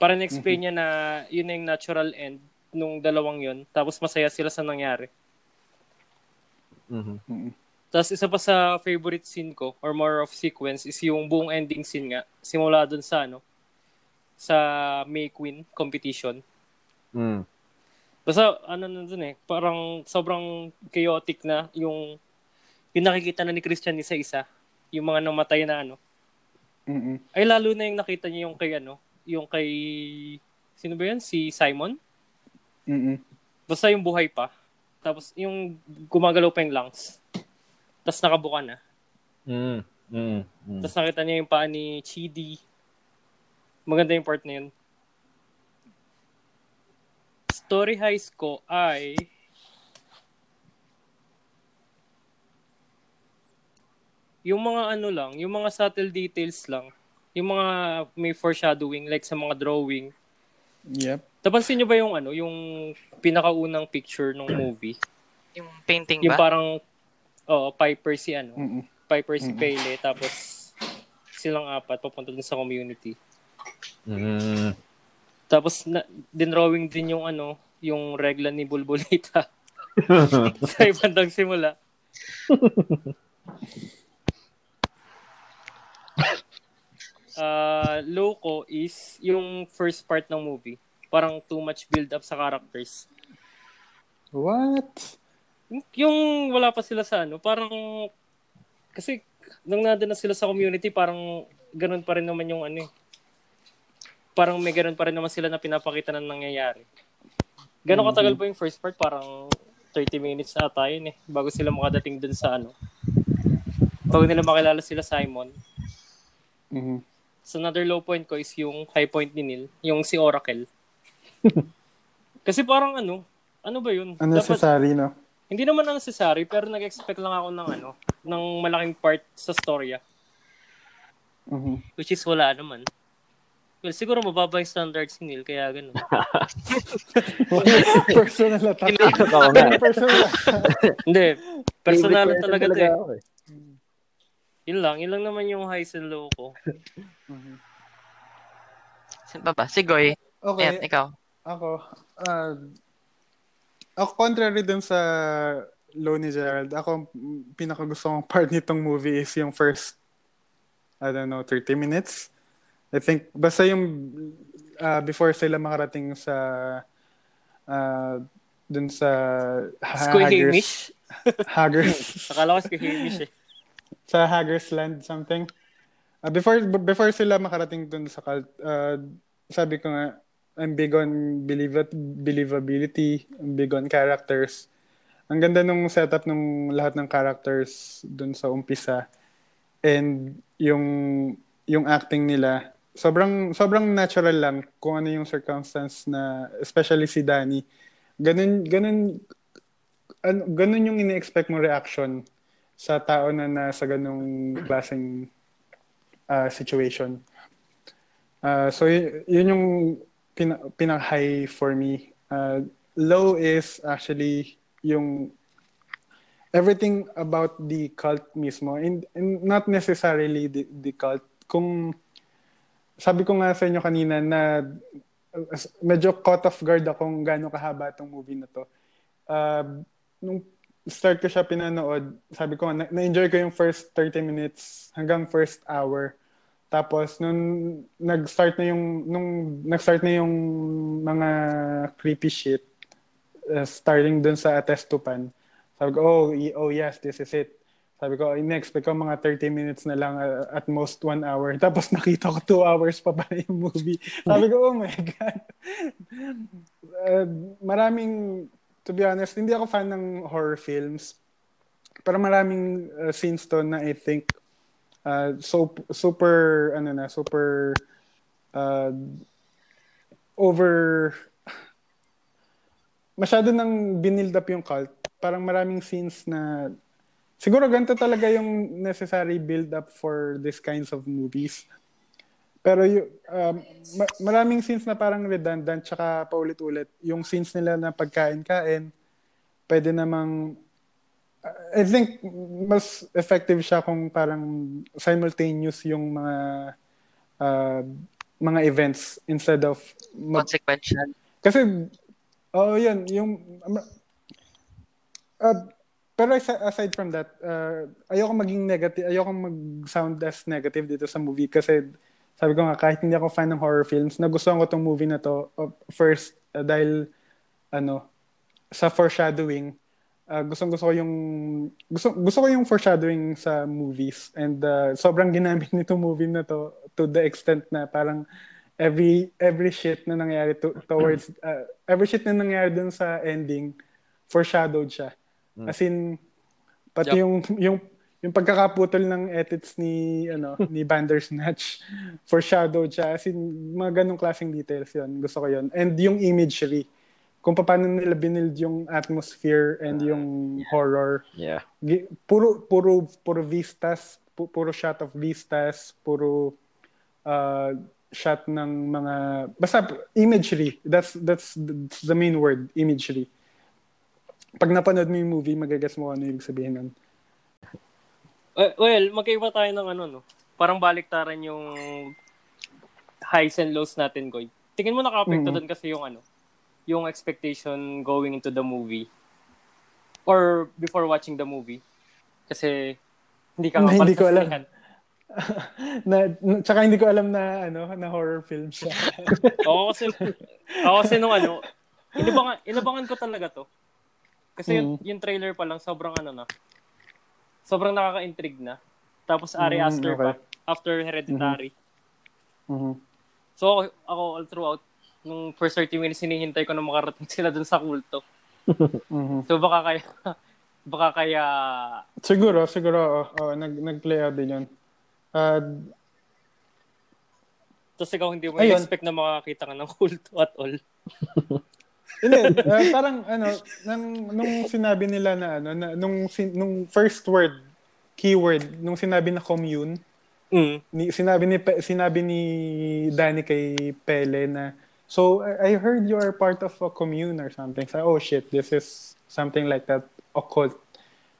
Para na-explain niya na yun na yung natural end nung dalawang yun. Tapos masaya sila sa nangyari. Mhm. Tapos isa pa sa favorite scene ko, or more of sequence, is yung buong ending scene nga. Simula doon sa ano, sa May Queen competition. Mm. Basta ano na dun eh, parang sobrang chaotic na yung yung nakikita na ni Christian isa-isa. Yung mga namatay na ano. Mm-mm. Ay lalo na yung nakita niya yung kay ano, yung kay sino ba yun? Si Simon? Mm-mm. Basta yung buhay pa. Tapos yung gumagalaw pa yung lungs. Tapos nakabuka na. Mm. Mm. Mm. Tapos nakita niya yung paa ni Chidi. Maganda yung part na yun. Story highs ko ay yung mga ano lang, yung mga subtle details lang. Yung mga may foreshadowing like sa mga drawing. Yep. Napansin niyo ba yung ano, yung pinakaunang picture ng movie? Yung painting Yung ba? parang oh, Piper si ano, Mm-mm. Piper si Pele tapos silang apat papunta dun sa community. Mm. Tapos na, dinrawing din yung ano, yung regla ni Bulbulita sa ibandang simula. uh, Loco is yung first part ng movie. Parang too much build up sa characters. What? Yung wala pa sila sa ano, parang kasi nung nandun na sila sa community, parang ganun pa rin naman yung ano eh. Parang may ganun pa rin naman sila na pinapakita na nangyayari. Gano'ng katagal po yung first part? Parang 30 minutes ata yun eh. Bago sila makadating dun sa ano. Bago nila makilala sila Simon. Mhm. So another low point ko is yung high point ni Neil, yung si Oracle. Kasi parang ano, ano ba yun? Unnecessary, no? Hindi naman necessary, pero nag-expect lang ako ng ano, ng malaking part sa storya. Mhm. Which is wala naman. Well, siguro mababa yung standards ni Neil, kaya ganun. personal attack. Personal Hindi, personal talaga to eh. eh. Yun lang, yun lang naman yung highs and low ko. Sino pa ba? Si Goy. Okay. Ayan, ikaw. Ako, uh, ako contrary dun sa Lonely Gerald, ako mm, pinakagusto kong part nitong movie is yung first, I don't know, 30 minutes. I think, basta yung uh, before sila makarating sa uh, dun sa Squid Hamish? Haggers. Akala ko si Hamish eh. sa Haggers Land something. Uh, before before sila makarating dun sa cult, uh, sabi ko nga, I'm big on believ- believability, I'm big on characters. Ang ganda nung setup ng lahat ng characters dun sa umpisa. And yung yung acting nila, sobrang sobrang natural lang kung ano yung circumstance na especially si Danny. Ganun ganun ano, ganun yung ine-expect mo reaction sa tao na nasa ganung klaseng uh, situation. Uh, so y- yun yung pina- pinaka-high for me. Uh, low is actually yung everything about the cult mismo and, and not necessarily the, the cult. Kung sabi ko nga sa inyo kanina na medyo caught off guard akong gaano kahaba tong movie na to. Uh, nung start ko siya pinanood, sabi ko, na- na-enjoy ko yung first 30 minutes hanggang first hour. Tapos nung nag-start na yung nung nag-start na yung mga creepy shit uh, starting dun sa Atestupan. Sabi ko, oh, oh yes, this is it. Sabi ko, in-expect ko mga 30 minutes na lang uh, at most one hour. Tapos nakita ko 2 hours pa pala yung movie. Sabi ko, oh my God. Uh, maraming, to be honest, hindi ako fan ng horror films. Pero maraming uh, scenes to na I think uh, so super ano na super uh, over masyado nang binild up yung cult. Parang maraming scenes na siguro ganito talaga yung necessary build up for this kinds of movies. Pero yung um, ma- maraming scenes na parang redundant tsaka paulit-ulit. Yung scenes nila na pagkain-kain pwede namang I think mas effective siya kung parang simultaneous yung mga uh, mga events instead of mag- Consequential. kasi oh yun yung uh, pero asi- aside from that uh, ayoko maging negative ayoko mag-sound as negative dito sa movie kasi sabi ko nga kahit hindi ako fan ng horror films nagustuhan ko tong movie na to uh, first uh, dahil ano sa foreshadowing uh, gusto gusto ko yung gusto gusto ko yung foreshadowing sa movies and uh, sobrang ginamit nito movie na to to the extent na parang every every shit na nangyari to, towards uh, every shit na nangyari dun sa ending foreshadowed siya. As in pati Yup. yung yung yung pagkakaputol ng edits ni ano ni Bandersnatch foreshadowed siya. As in mga ganong klaseng details yon gusto ko yon and yung imagery kung paano nila binild yung atmosphere and yung horror Yeah. Puro puro puro vistas pu- puro shot of vistas puro uh, shot ng mga basta imagery that's that's that's the main word imagery pag napanood mo yung movie magagets mo ano ibig sabihin nun well, magkaiba tayo ng ano, no? Parang baliktaran yung highs and lows natin, Goy. Tingin mo naka-apekto Mhm. doon kasi yung ano, yung expectation going into the movie or before watching the movie. Kasi hindi ka Na hindi ko alam. na, na tsaka hindi ko alam na ano na horror film siya Oo, kasi, ako kasi nung ano, inabangan, inabangan ko talaga to. Kasi yung, Mm. yung trailer pa lang, sobrang ano na, sobrang nakaka-intrigue na. Tapos Ari Mm, Aster pa, okay. after Hereditary. Mhm. So ako, ako all throughout, nung first 30 minutes, hinihintay ko na makarating sila dun sa kulto. Mhm. So baka kaya, baka kaya, siguro siguro oh, oh, nag nag-play out din yun uh, tapos ikaw hindi mo Ayun. expect na makakita ka ng kulto at all. Hindi, uh, parang ano, nang, nung sinabi nila na ano, na, nung, sin- nung first word, keyword, nung sinabi na commune, Mm. ni, sinabi ni sinabi ni Danny kay Pele na so I heard you are part of a commune or something. So, oh shit, this is something like that occult.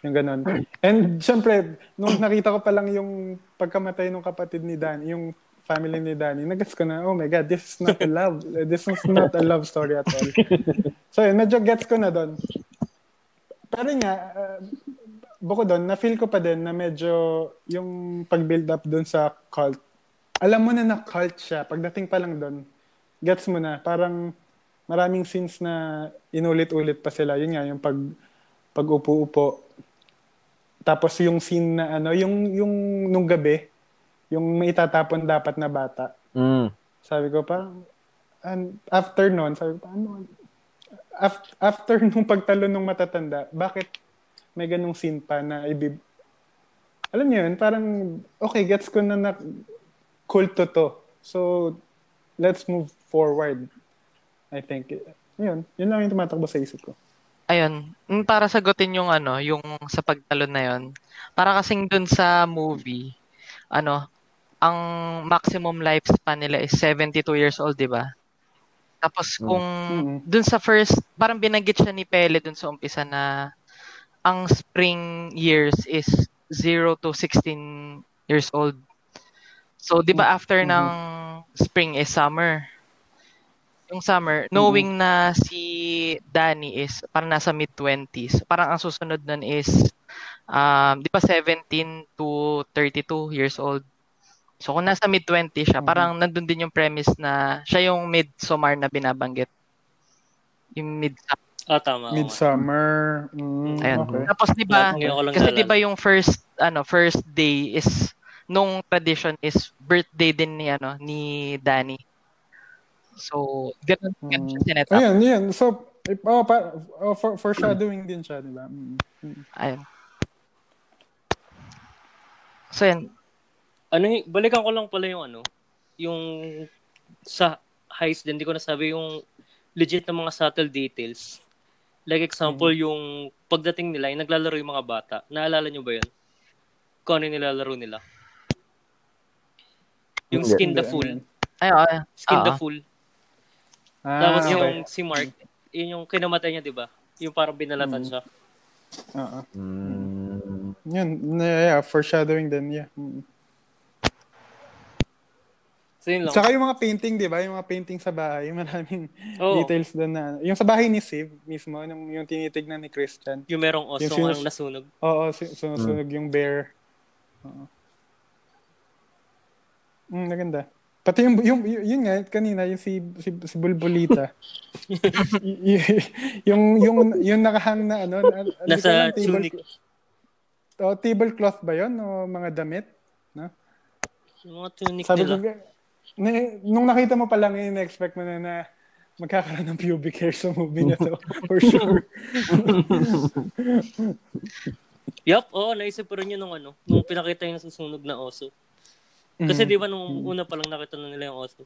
Yung ganun. And syempre, nung nakita ko pa lang yung pagkamatay ng kapatid ni Danny, yung family ni Danny, nagets ko na, oh my God, this is not a love. This is not a love story at all. so, yun, medyo gets ko na doon. Pero nga, uh, bukod doon, na-feel ko pa din na medyo yung pag-build up doon sa cult. Alam mo na na cult siya. Pagdating pa lang doon, gets mo na. Parang maraming scenes na inulit-ulit pa sila. Yun nga, yung pag, pag-upo-upo. Tapos yung scene na ano, yung, yung nung gabi, yung may itatapon dapat na bata. Mm. Sabi ko parang, and after noon, sabi ko, ano, after, after nung pagtalo nung matatanda, bakit may ganong scene pa na ibib... Alam niyo yun, parang, okay, gets ko na na kulto to. So, let's move forward. I think. Yun, yun lang yung tumatakbo sa isip ko. Ayun, mm, para sagutin yung ano, yung sa pagtalon na yon. Para kasing dun sa movie, ano, ang maximum lifespan nila is 72 years old, 'di ba? Tapos kung Mm. dun sa first, parang binanggit siya ni Pele dun sa umpisa na ang spring years is 0 to 16 years old. So, 'di ba after ng spring is summer. Yung summer, knowing na si Danny is parang nasa mid-20s, parang ang susunod nun is, um, di ba 17 to 32 years old. So kung nasa mid-20 siya, Mhm. parang nandun din yung premise na siya yung mid-summer na binabanggit. Yung mid Ah, tama. oo nga. Midsummer. Mm, Ayun. okay. Tapos di ba, kasi di ba yung first ano, first day is nung tradition is birthday din ni ano ni Danny. So, ganun, ganun siya Mm. sinet up. Ayun, yun. So, oh, pa, oh, for, foreshadowing din siya, di ba? Mm. Ayun. So, yan. ano balikan ko lang pala yung ano, yung sa heist din, hindi ko nasabi yung legit na mga subtle details. Like example, yung pagdating nila, yung naglalaro yung mga bata. Naalala nyo ba yun? Kung ano yung nilalaro nila? Yung. Skin the Fool. yun? Ay, oo. Skin the Oo. Fool. Ah, Tapos okay. yung si Mark, yun yung kinamatay niya, di ba? Yung parang binalatan Mm. siya. Oo. Mm. Yun, yeah, yeah, foreshadowing din, yeah. Mm. So yun lang. Saka yung mga painting, di ba? Yung mga painting sa bahay, maraming Oo. details doon na. Yung sa bahay ni Siv mismo, yung, yung tinitignan ni Christian. Yung merong oso Yung sinus- ang nasunog. Oo, su- sunusunog yung bear. Oo. Mm, naganda. Pati yung, yung, yung, yun nga, kanina, yung si, si, si Bulbulita. Y- y- yung, yung, yung nakahang na, ano, na, ano Nasa lang, tunic. O, tablecloth ba yun? O mga damit? Yung mga tunic Sabi ko, nila. na, nung nakita mo pa lang, yun, na-expect mo na na magkakaroon ng pubic hair sa movie na to. For sure. Yup, oo, naisip ko rin yun nung ano, nung pinakita yung nasusunog na oso. Kasi di ba nung una pa lang nakita na nila yung oso.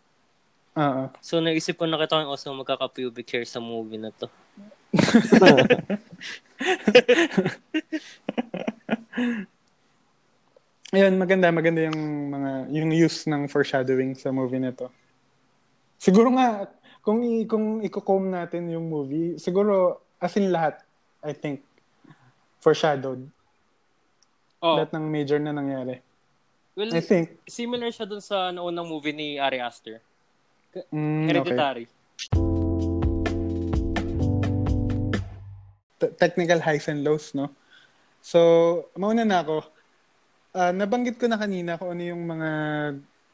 Oo. So naisip ko nakita ko yung oso magkaka-pubic hair sa movie na to. Ayun, maganda, maganda yung mga yung use ng foreshadowing sa movie na to. Siguro nga kung i, kung i-comb natin yung movie, siguro as in lahat, I think foreshadowed. Oh, Lahat ng major na nangyari. Well, I think. similar siya dun sa naunang movie ni Ari Aster. Mm, okay. Hereditary. T- technical highs and lows, no? So, mauna na ako. Ah, nabanggit ko na kanina kung ano yung mga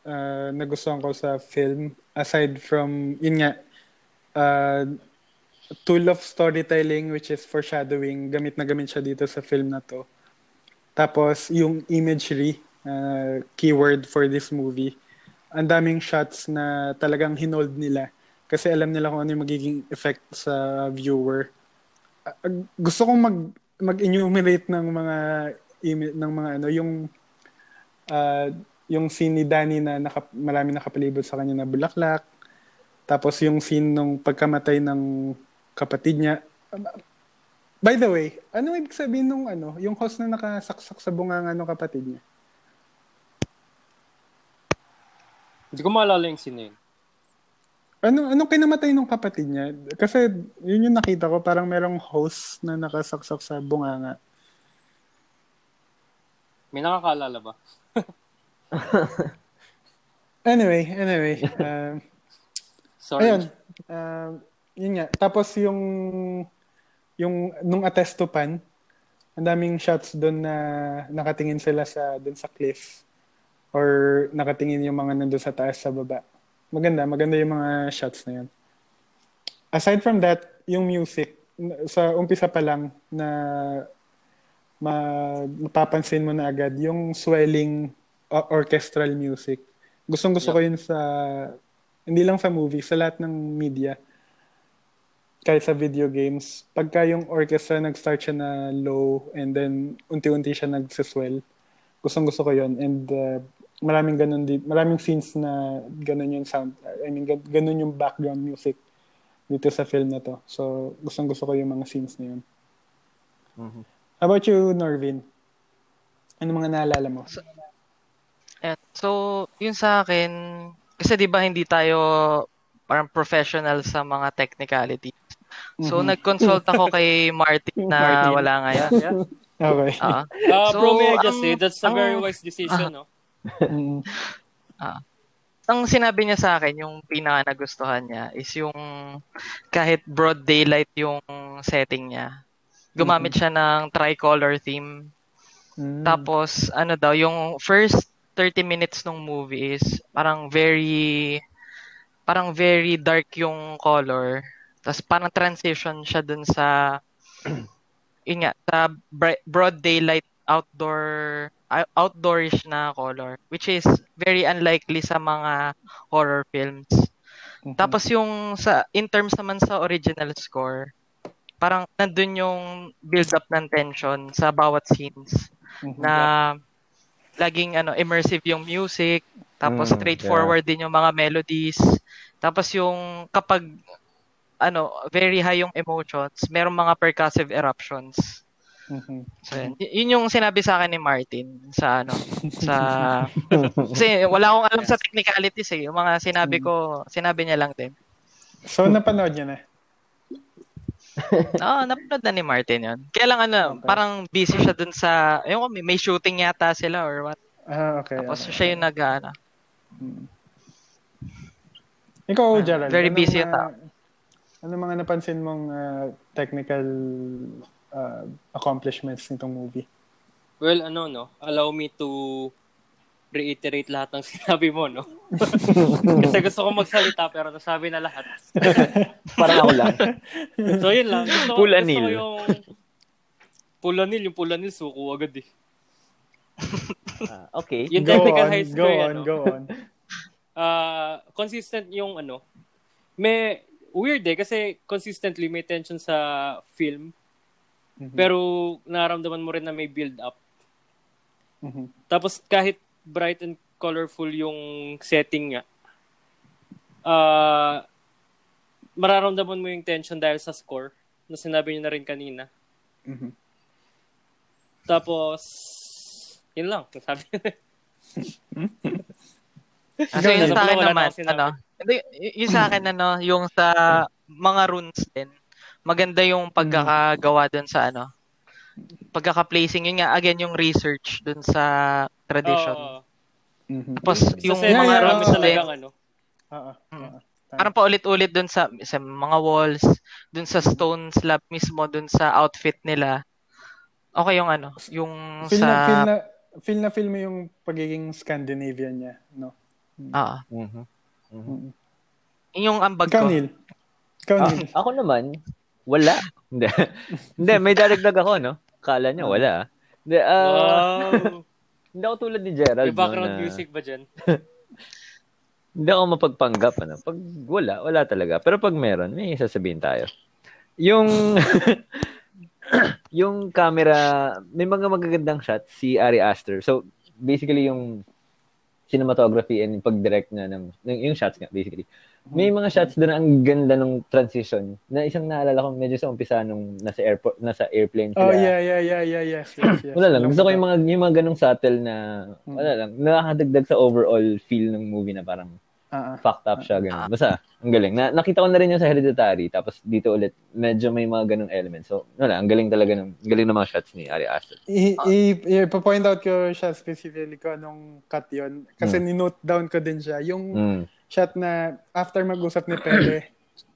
ah, nagustuhan ko sa film aside from, yun nga, ah, tool of storytelling which is foreshadowing. Gamit na gamit siya dito sa film na to. Tapos, yung imagery, ah, keyword for this movie. Ang daming shots na talagang hinold nila. Kasi alam nila kung ano yung magiging effect sa viewer uh, gusto kong mag mag-enumerate ng mga ng mga ano yung uh, yung scene ni Danny na naka, marami nakapalibot sa kanya na bulaklak tapos yung scene nung pagkamatay ng kapatid niya By the way, ano ibig sabihin nung ano, yung host na nakasaksak sa bunganga ng kapatid niya? Hindi ko maalala yung na yun. Ano anong kinamatay ng kapatid niya? Kasi yun yung nakita ko, parang merong host na nakasaksak sa bunganga. May nakakaalala ba? Anyway, anyway. um, Sorry. Ayun. Um, yun nga. Tapos yung yung nung Atestopan, ang daming shots doon na nakatingin sila sa doon sa cliff or nakatingin yung mga nandun sa taas sa baba. Maganda, maganda yung mga shots na yun. Aside from that, yung music, sa umpisa pa lang na ma, mapapansin mo na agad yung swelling orchestral music. Gustong gusto ko yun sa hindi lang sa movie, sa lahat ng media. Kahit sa video games, pagka yung orchestra nag-start siya na low and then unti-unti siya nagsiswell, gustong gusto ko yun. And uh, maraming ganun di, maraming scenes na ganun yung sound, I mean, gan- ganun yung background music dito sa film na to. So, gustong gusto ko yung mga scenes na yun. How about you, Norvin? Ano mga naalala mo? Ayan. So, yun sa akin, kasi 'di ba hindi tayo parang professional sa mga technicality. So, Mhm. nag-consult ako kay Martin na Martin. wala ngayon. Okay. Ah. Ah, So, bro, may I just ang- say, that's a very wise decision, no? Mm. ang sinabi niya sa akin, yung pinaka nagustuhan niya is yung kahit broad daylight yung setting niya. Gumamit siya ng tricolor theme. Mm. Tapos, ano daw, yung first 30 minutes ng movie is parang very, parang very dark yung color. Tapos parang transition siya dun sa, yun nga, sa bright, broad daylight outdoor, out- outdoorish na color. Which is very unlikely sa mga horror films. Mhm. Tapos yung sa in terms naman sa original score, parang nandun yung build up ng tension sa bawat scenes Mhm. na laging ano immersive yung music, tapos Mm, straightforward din yung mga melodies. Tapos yung kapag ano, very high yung emotions, merong mga percussive eruptions. Mhm. So, yun. Y- yun yung sinabi sa akin ni Martin sa ano, sa kasi wala akong alam sa technicalities eh. Yung mga sinabi ko, sinabi niya lang din. So, napanood niya na. Oo, napanood na ni Martin yun. Kaya lang ano, Okay. parang busy siya dun sa, ayun may, may shooting yata sila or what. Ah, okay. Tapos okay. siya yung nag, ano. Mm. Ikaw, Ah, Gerald. very ano busy yung tao. Ano mga napansin mong ah, technical ah, accomplishments nitong movie? Well, ano, no? Allow me to reiterate lahat ng sinabi mo, no? Kasi gusto ko magsalita pero nasabi na lahat. Parang ako lang. So, yun lang. Gusto, Full gusto yung... Full anil. Yung full anil, suko agad eh. Ah, okay. Yung go technical on, high go score, on, ano? go on. Ah, consistent yung ano. May... Weird eh, kasi consistently may tension sa film. Mhm. Pero nararamdaman mo rin na may build up. Mhm. Tapos kahit bright and colorful yung setting nga, ah mararamdaman mo yung tension dahil sa score na sinabi niyo na rin kanina. Mhm. Tapos, yun lang. Sabi so, Ikaw, yung ano, sa akin na naman, ano, y- yung sa akin, ano, yung sa mga runes din, maganda yung pagkakagawa dun sa, ano, pagkaka-placing. Yun nga, again, yung research dun sa tradition. Oo. Mhm. Tapos, Sa yung Yeah, mga yeah, oo. din, talagang ano. Oo, Mm. oo. parang paulit-ulit dun sa, sa mga walls, dun sa stone slab mismo, dun sa outfit nila. Okay yung ano, yung Feel sa... na, feel na, feel na feel mo yung pagiging Scandinavian niya, no? Ah, Mhm. Mhm. yung ambag Ikaw, ko. Neil. Ikaw, Ah, Neil. ako naman, wala. Hindi. Hindi, may daragdag ako, no? Kala niya, wala. ah. Hindi, ah, Wow! hindi ako tulad ni Gerald, May background no, na- music ba dyan? Hindi ako mapagpanggap, ano? Pag wala, wala talaga. Pero pag meron, may sasabihin tayo. Yung, yung camera, may mga magagandang shots si Ari Aster. So, basically yung cinematography and pag-direct na ng, ng yung shots nga, basically. May mga shots doon na ang ganda ng transition. Na isang naalala ko medyo sa umpisa nung nasa airport, nasa airplane sila. Oh, yeah, yeah, yeah, yeah, yes, yes, yes. Wala lang. Gusto ko yung mga, yung mga ganong subtle na, Hmm. wala lang, nakakadagdag sa overall feel ng movie na parang Ah, ah. fucked up siya, ganun. Basta, ang galing. Na, nakita ko na rin yung sa Hereditary, tapos dito ulit, medyo may mga ganong elements. So, wala, ang galing talaga ng, galing ng mga shots ni Ari Aster. I, i, ipo-point out ko siya specifically ko anong cut yon Kasi ni-note down ko din siya. Yung Mm. Shot na after mag-usap ni Pele,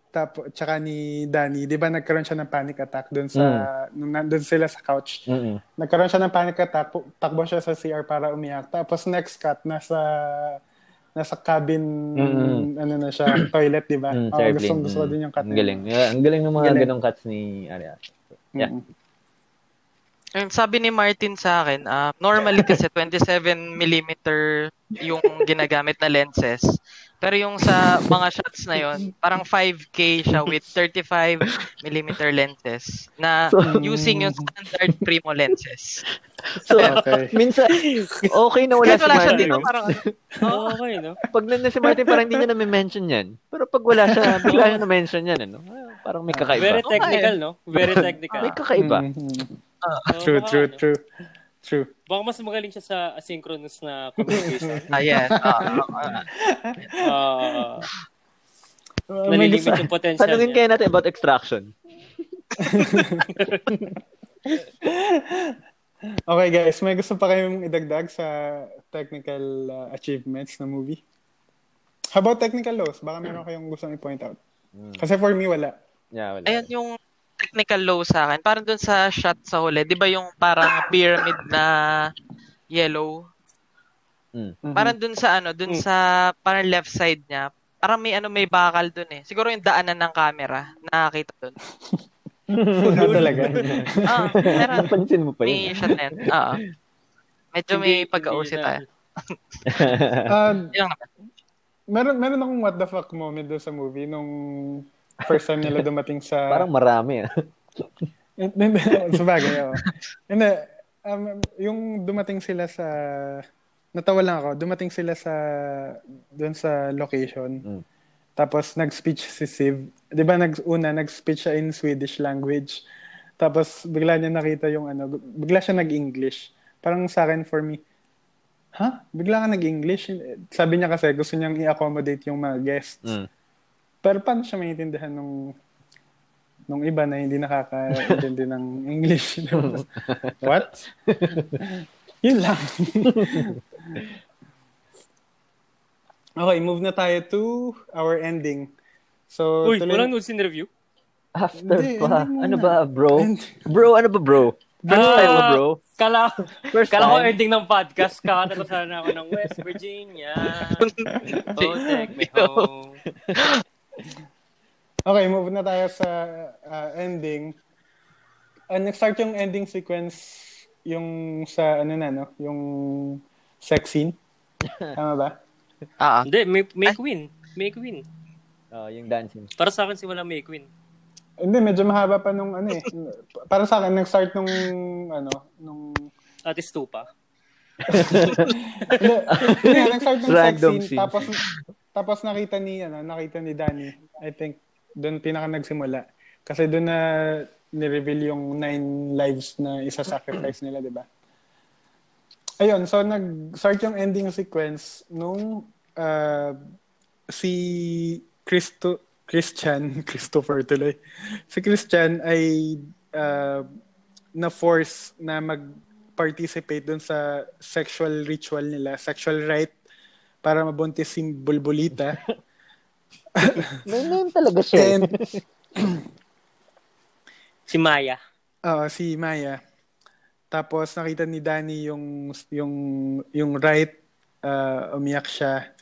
tapo, tsaka ni Danny, di ba nagkaroon siya ng panic attack doon sa, nung nandun sila sa couch. Mm-mm. Nagkaroon siya ng panic attack, takbo siya sa CR para umiyak. Tapos next cut, nasa nasa cabin, Mm-mm. ano na siya, toilet, di ba? Mm, gustong gusto ko Mm. din yung cut. Ang na galing. Yeah, ang galing ng mga Galing. ganong cuts ni Ari Aster. Yeah. Mm. Ayun, sabi ni Martin sa akin, ah, normally kasi 27 mm yung ginagamit na lenses. Pero yung sa mga shots na yon, parang 5K siya with 35 mm lenses na using yung standard primo lenses. So, Okay. minsan, okay na wala Kahit si wala siya Martin. dito, no? parang Oo, okay, no? Pag nandun si Martin, parang hindi niya na-mention yan. Pero pag wala siya, bigla siya na-mention yan. Ano? Ah, Parang may kakaiba. Very technical, no? Very technical. May kakaiba. Mm, Oo, True, baka, true, ano, true. True. Baka mas magaling siya sa asynchronous na communication. ayan. ah, Ah, ah, may nalilimit gusto, yung potential Tanungin niya. kaya natin about extraction. okay guys, may gusto pa kayong idagdag sa technical uh, achievements na movie? How about technical lows? Baka meron kayong gustong i-point out. Kasi for me, wala. Yeah, wala. Ayan yung technical low sa akin. Parang dun sa shot sa huli, di ba yung parang pyramid na yellow? Mm. Mhm. Parang dun sa ano, dun Mm. sa parang left side niya, parang may ano may bakal dun eh. Siguro yung daanan ng camera, nakakita dun. Wala talaga. Ah, meron. Napansin mo pa May yun. shot na yun. Oo. Medyo may pag-ausi tayo. Um, meron, meron akong what the fuck moment doon sa movie nung first time nila dumating sa... Parang marami. ah. Hindi, sa bagay, oo. Hindi, um, yung dumating sila sa... Natawa lang ako. Dumating sila sa... doon sa location. Mm. Tapos nag-speech si Siv. Di ba nag, una, nag-speech siya in Swedish language. Tapos bigla niya nakita yung ano, bigla siya nag-English. Parang sa akin, for me, ha? Bigla ka nag-English? Sabi niya kasi gusto niyang i-accommodate yung mga guests. Mm. Pero paano siya maintindihan nung nung iba na hindi nakakaintindi ng English? What? Yun lang. Okay, move na tayo to our ending. So, Uy, tuloy- walang nudes in review? After Hindi, pa. hindi. Ano ba, bro? Bro, ano ba, bro? First Ah, time mo, bro? Kala, First kala ko time? ending ng podcast. Kakanta ko sana ako ng West Virginia. oh, take me home. Okay, move na tayo sa ah, ending. Uh, nag-start yung ending sequence yung sa ano na no, yung sex scene. Tama ba? Ah, ah. Hindi, may, may queen. May queen. Oh, yung dancing. Para sa akin, simula may queen. Hindi, medyo mahaba pa nung ano eh. Para sa akin, nag-start nung ano, nung At Stupa. Hindi, hindi, nag-start ng sex Random scene, scene. tapos tapos nakita ni ano, nakita ni Danny. I think doon pinaka nagsimula. Kasi doon na ni-reveal yung nine lives na isa-sacrifice nila, di ba? Ayun, so nag-start yung ending sequence nung uh, si Christo Christian, Christopher tuloy. Si Christian ay uh, na-force na mag-participate dun sa sexual ritual nila, sexual rite para mabuntis si Bulbulita. May name talaga siya. And Si Maya. uh, si Maya. Tapos nakita ni Danny yung yung yung rite uh, umiyak siya.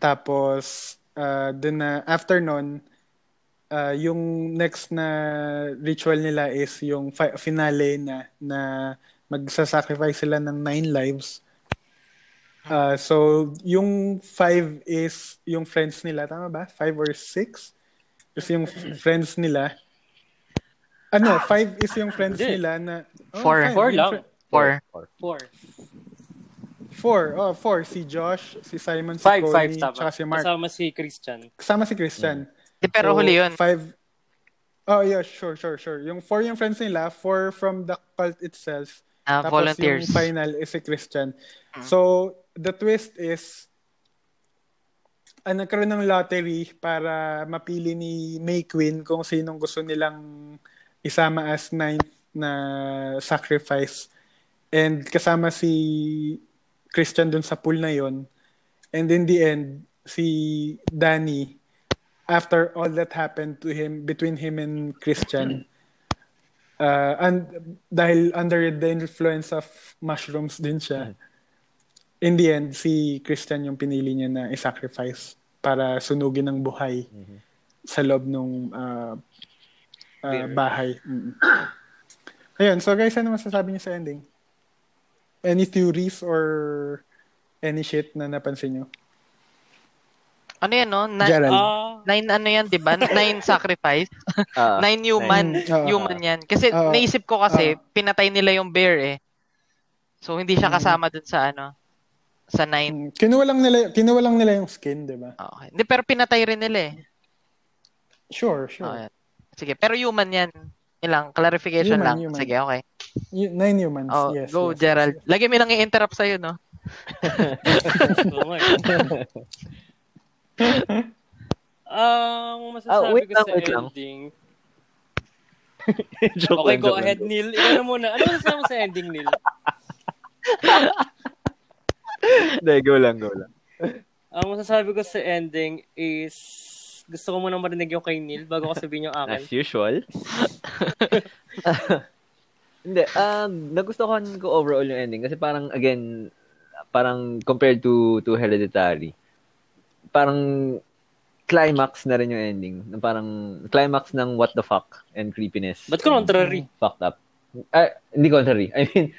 Tapos uh, dun na after nun uh, yung next na ritual nila is yung fi- finale na na magsasacrifice sila ng nine lives. Uh, so, yung five is yung friends nila. Tama ba? Five or six? Kasi yung friends nila. Ano, five is yung friends Hindi. nila na... Oh, Four. five. Four Yung lang. fri- Four. Four. Four. Oh, four. Si Josh, si Simon, si Five, Cody, five, tama. tsaka si Mark. Kasama si Christian. Kasama si Christian. Di, pero So, huli yun. Five. Oh, yeah, sure, sure, sure. Yung four yung friends nila, four from the cult itself. Ah, Tapos volunteers. yung final is si Christian. So, the twist is, ah, nagkaroon ng lottery para mapili ni May Queen kung sinong gusto nilang isama as ninth na sacrifice. And kasama si Christian dun sa pool na yon. And in the end, si Danny, after all that happened to him, between him and Christian, uh, and dahil under the influence of mushrooms din siya, in the end, si Christian yung pinili niya na i-sacrifice para sunugin ng buhay sa loob ng bahay. Mm. Ayun, so guys, ano masasabi niyo sa ending? Any theories or any shit na napansin niyo? Ano yan, no? Na- Gerald. Ah, nine ano yan, di ba? Nine sacrifice. Ah, nine human. Nine. Ah. human yan. Kasi Ah. naisip ko kasi, Ah. pinatay nila yung bear eh. So, hindi siya kasama dun sa ano, sa nine. Mm, Kinuha lang nila, kinuha lang nila yung skin, di ba? Ah, Okay. Hindi, pero pinatay rin nila eh. Sure, sure. Oh, yan. Sige, pero human yan. Ilang, clarification Human, lang. human. Sige, okay. Nine humans, Oh, yes. go, yes, Gerald. yes. Lagi mo lang i-interrupt sa'yo, no? oo nga eh. Ang masasabi Ah, wait ko lang, sa wait lang. ending. joke Okay, lang, go joke ahead, lang. Neil. Ikaw na muna. Ano masasabi mo sa ending, Neil? Hindi, go lang, go lang. Ang masasabi ko sa ending is gusto ko munang marinig yung kay Neil bago ko sabihin yung akin. As usual. Hindi, um, nagustuhan ko overall yung ending kasi parang, again, parang compared to to Hereditary, parang climax na rin yung ending. Parang climax ng what the fuck and creepiness. Ko contrary? Fucked up. Ah, hindi contrary. I mean,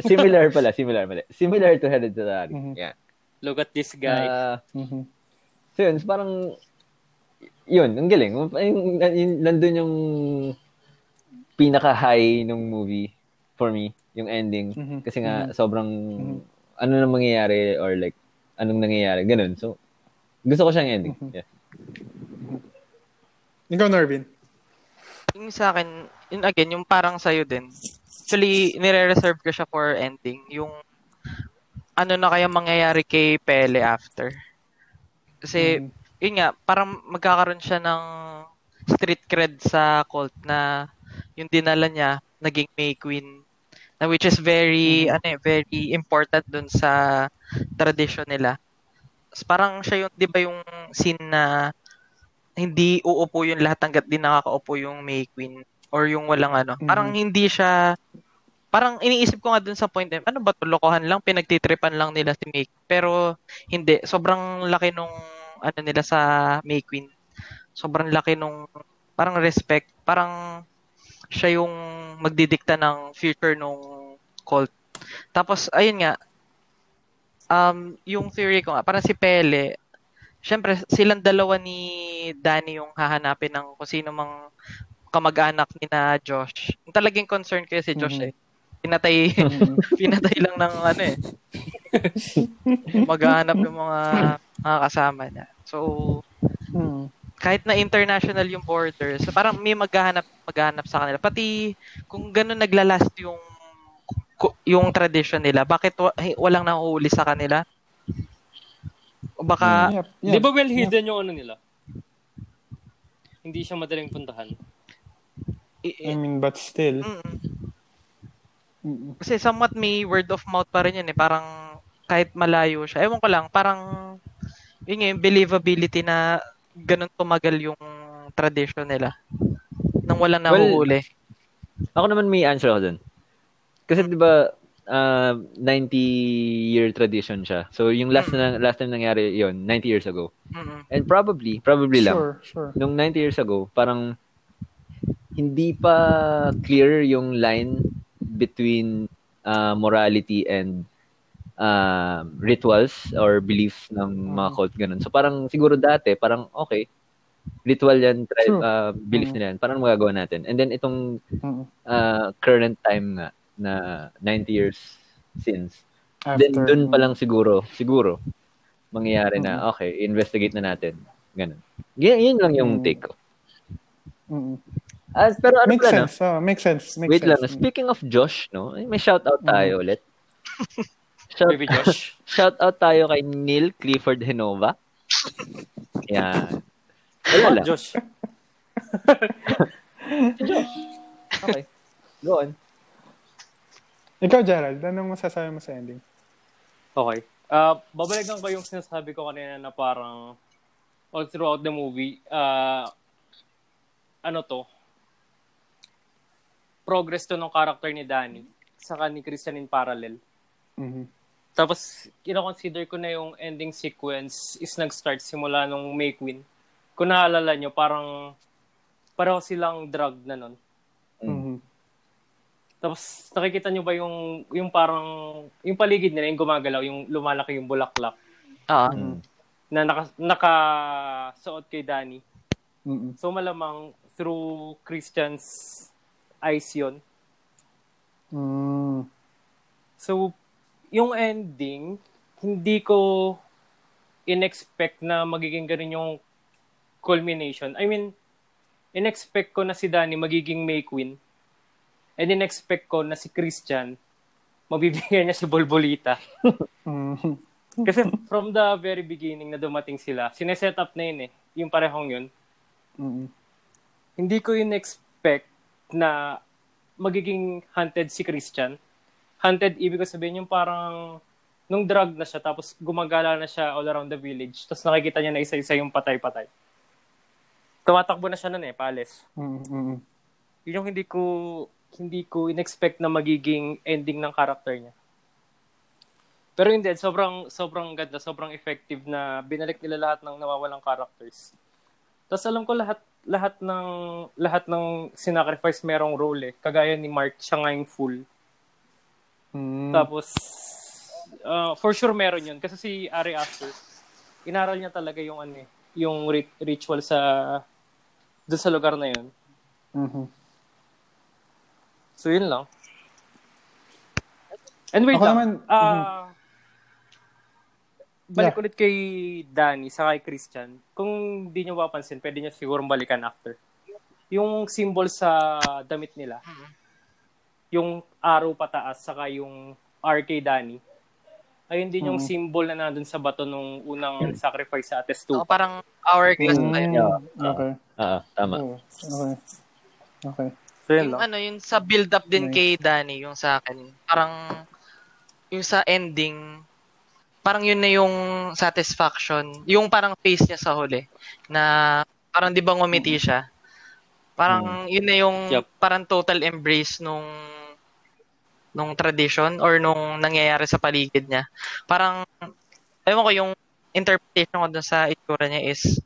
similar pala, similar pala. Similar to Hereditary. Mhm. Yeah. Look at this guy. Ah, Mhm. So yun, so parang, yun, ang galing. Yung, yung, nandun yung pinaka-high nung movie for me, yung ending. Mhm. Kasi nga, Mhm. sobrang, Mhm. ano na mangyayari or like, anong nangyayari, ganun. So, gusto ko siyang ending. Mhm. Yeah. Ikaw, Norvin. Yung sa akin, yun again, yung parang sa'yo din. Actually, nire-reserve ko siya for ending. Yung ano na kaya mangyayari kay Pele after. Kasi, Mhm. yun nga, parang magkakaroon siya ng street cred sa cult na yung dinala niya, naging May Queen. Na which is very, ano eh, very important dun sa tradition nila. parang siya yung, di ba yung scene na hindi uupo yung lahat hanggat di nakakaupo yung May Queen or yung walang ano. Parang hindi siya parang iniisip ko nga dun sa point, ano ba to, lokohan lang, pinagtitripan lang nila si May Pero hindi, sobrang laki nung ano nila sa May Queen. Sobrang laki nung parang respect, parang siya yung magdidikta ng future nung cult. Tapos, ayun nga, um, yung theory ko nga, parang si Pele, syempre, silang dalawa ni Danny yung hahanapin ng kung sino mang kamag-anak ni na Josh. Yung talagang concern ko si Josh Mhm. eh. Pinatay, pinatay lang ng ano eh. Maghahanap yung mga, mga kasama niya. So, Mm. kahit na international yung borders, parang may maghahanap maghahanap sa kanila. Pati kung gano'n naglalast yung yung tradition nila, bakit hi- walang nahuhuli sa kanila? O baka Yep, Di yep. ba well hidden yung ano nila? Hindi siya madaling puntahan. i- mean, but still. mm, Mm. kasi somewhat may word of mouth pa rin yun eh. Parang kahit malayo siya. Ewan ko lang, parang yun nga, yung believability na ganun tumagal yung tradition nila. Nang walang Well, nahuhuli. Ako naman may answer ako dun. Kasi di ba, ah, 90-year tradition siya. So, yung last na last time nangyari yon 90 years ago. Mm-mm. And probably, probably lang, Sure, sure. nung 90 years ago, parang hindi pa clear yung line between uh, morality and uh, rituals or beliefs ng mga cult ganun. So parang siguro dati, parang okay, ritual yan, tri- True. uh, beliefs Mm. nila yan. Parang magagawa natin. And then itong Mm. uh, current time nga na 90 years since, then After, dun pa lang siguro, siguro, mangyayari Mm. na, okay, investigate na natin. Ganun. Y- yun lang yung Mm. take ko. Mm. Ah, pero ano Makes pala, no? sense. Oh, makes sense. Makes Wait sense. lang. Speaking of Josh, no? ay, May shout out tayo ulit. Shout, Baby Josh. shout out tayo kay Neil Clifford Henova. Yan. Wala lang. Josh. Okay. Go on. Ikaw, Gerald, anong masasabi mo sa ending? Okay. Uh, babalikan ko yung sinasabi ko kanina na parang all throughout the movie, uh, ano to, progress to ng character ni Danny saka ni Christian in parallel. Mhm. Tapos, kino-consider ko na yung ending sequence is nag-start simula nung May Queen. Kung naalala nyo, parang pareho silang drug na nun. Mhm. Tapos, nakikita nyo ba yung, yung parang, yung paligid nila, yung gumagalaw, yung lumalaki yung bulaklak Ah, Mm. na naka, nakasuot kay Danny. Mhm. So, malamang through Christian's eyes yun. Mm. So, yung ending, hindi ko in-expect na magiging ganun yung culmination. I mean, in-expect ko na si Danny magiging May Queen. And in-expect ko na si Christian, mabibigyan niya si Bolbolita. Mhm. Kasi from the very beginning na dumating sila, sineset up na yun eh. Yung parehong yun. Mhm. Hindi ko in-expect na magiging hunted si Christian. Hunted, ibig ko sabihin yung parang nung drug na siya, tapos gumagala na siya all around the village, tapos nakikita niya na isa-isa yung patay-patay. Tumatakbo na siya nun eh, palace. Mhm. Yun yung hindi ko hindi ko in-expect na magiging ending ng character niya. Pero hindi, sobrang sobrang ganda, sobrang effective na binalik nila lahat ng nawawalang characters. Tapos alam ko lahat lahat ng lahat ng sinacrifice merong role eh. Kagaya ni Mark, siya nga yung full. Mhm. Tapos uh, for sure meron yun kasi si Ari Aster inaral niya talaga yung ano eh, yung rit- ritual sa doon sa lugar na yun. Mhm. So, yun lang. And wait Ako lang. naman, ah Balik Yeah. ulit kay Danny sa kay Christian. Kung di nyo mapansin, pwede nyo siguro balikan after. Yung symbol sa damit nila, yung arrow pataas, saka yung RK Danny, ayun din yung Mhm. symbol na nandun sa bato nung unang sacrifice sa Ates oh, 2. parang hourglass Mhm. ba yun? Yeah. Okay. Ah, tama. Oh, okay. Okay. So, yun Yung lang. ano, yung sa build-up din Nice. kay Danny, yung sa akin, parang yung sa ending, parang yun na yung satisfaction, yung parang face niya sa huli na parang 'di ba ngumiti siya. Parang yun na yung Yup. parang total embrace nung nung tradition or nung nangyayari sa paligid niya. Parang ewan ko yung interpretation ko dun sa itsura niya is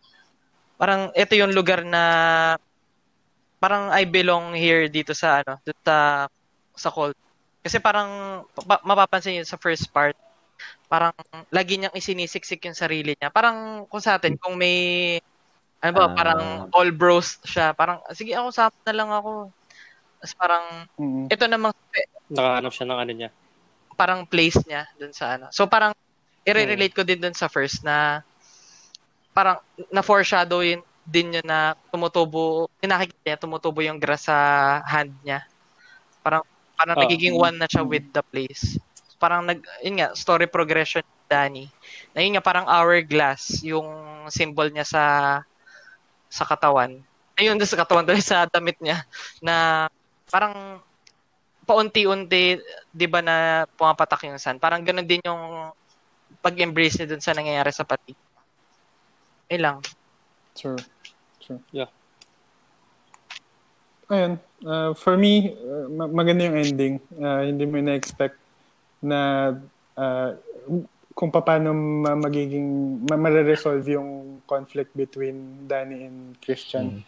parang ito yung lugar na parang I belong here dito sa ano, dito sa sa cult. Kasi parang pa- mapapansin yun sa first part, parang lagi niyang isinisiksik yung sarili niya. Parang kung sa atin, kung may ano ba, Ah. parang all bros siya. Parang, sige ako, sa na lang ako. Tapos parang, Mm. ito namang Nakahanap siya ng ano niya. parang place niya dun sa ano. So parang i-relate ko din dun sa first na parang na-foreshadow yun din yun na tumutubo, yung nakikita niya, tumutubo yung grass sa hand niya. Parang parang Ah. nagiging one na siya with the place. Parang nag, yun nga, story progression ni Danny. Na yun nga, parang hourglass, yung symbol niya sa sa katawan. Ayun, sa katawan, doon sa damit niya, na parang paunti-unti, di ba na pumapatak yung sun. Parang ganun din yung pag-embrace niya dun sa nangyayari sa pati. Eh lang. True. True. Yeah. Ayun. Uh, for me, uh, ma- maganda yung ending. Uh, hindi mo na-expect na uh, kung paano ma- magiging, ma- mare-resolve yung conflict between Danny and Christian.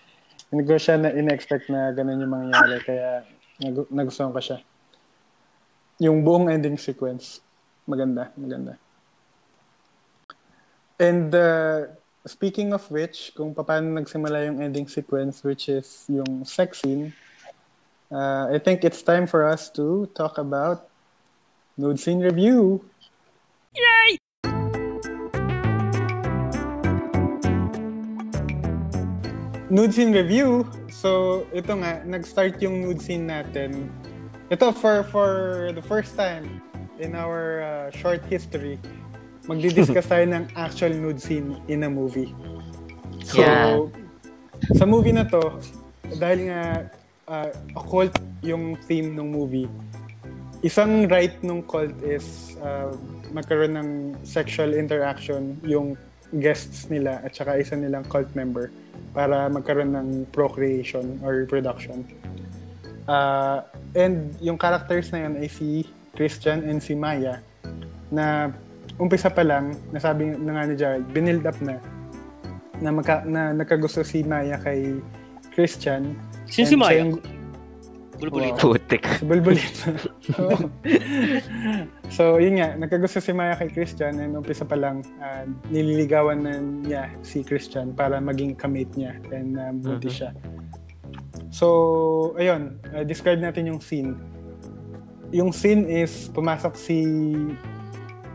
Hindi ko siya na in-expect na ganun yung mangyayari. Kaya nag- nagustuhan ko siya. Yung buong ending sequence, maganda, maganda. And uh, speaking of which, kung paano nagsimula yung ending sequence, which is yung sex scene, uh, I think it's time for us to talk about nude scene review. Nude scene review. So, ito nga, nag-start yung nude scene natin. Ito, for for the first time in our uh, short history, magdi-discuss tayo ng actual nude scene in a movie. So, Yeah. sa movie na to, dahil nga uh, occult yung theme ng movie, isang right nung cult is uh, magkaroon ng sexual interaction yung guests nila at saka isa nilang cult member para magkaroon ng procreation or reproduction. Uh, and yung characters na yun ay si Christian and si Maya na umpisa pa lang, nasabi na nga ni Jared, binild up na na, magka, na nagkagusto si Maya kay Christian. Sino si Maya? yung- Bulbulito. Putik. Si Bulbulito. So, yun nga, nagkagusto si Maya kay Christian and umpisa pa lang, ah, nililigawan na niya si Christian para maging kamate niya and uh, buntis siya. So, ayun, ah, describe natin yung scene. Yung scene is pumasok si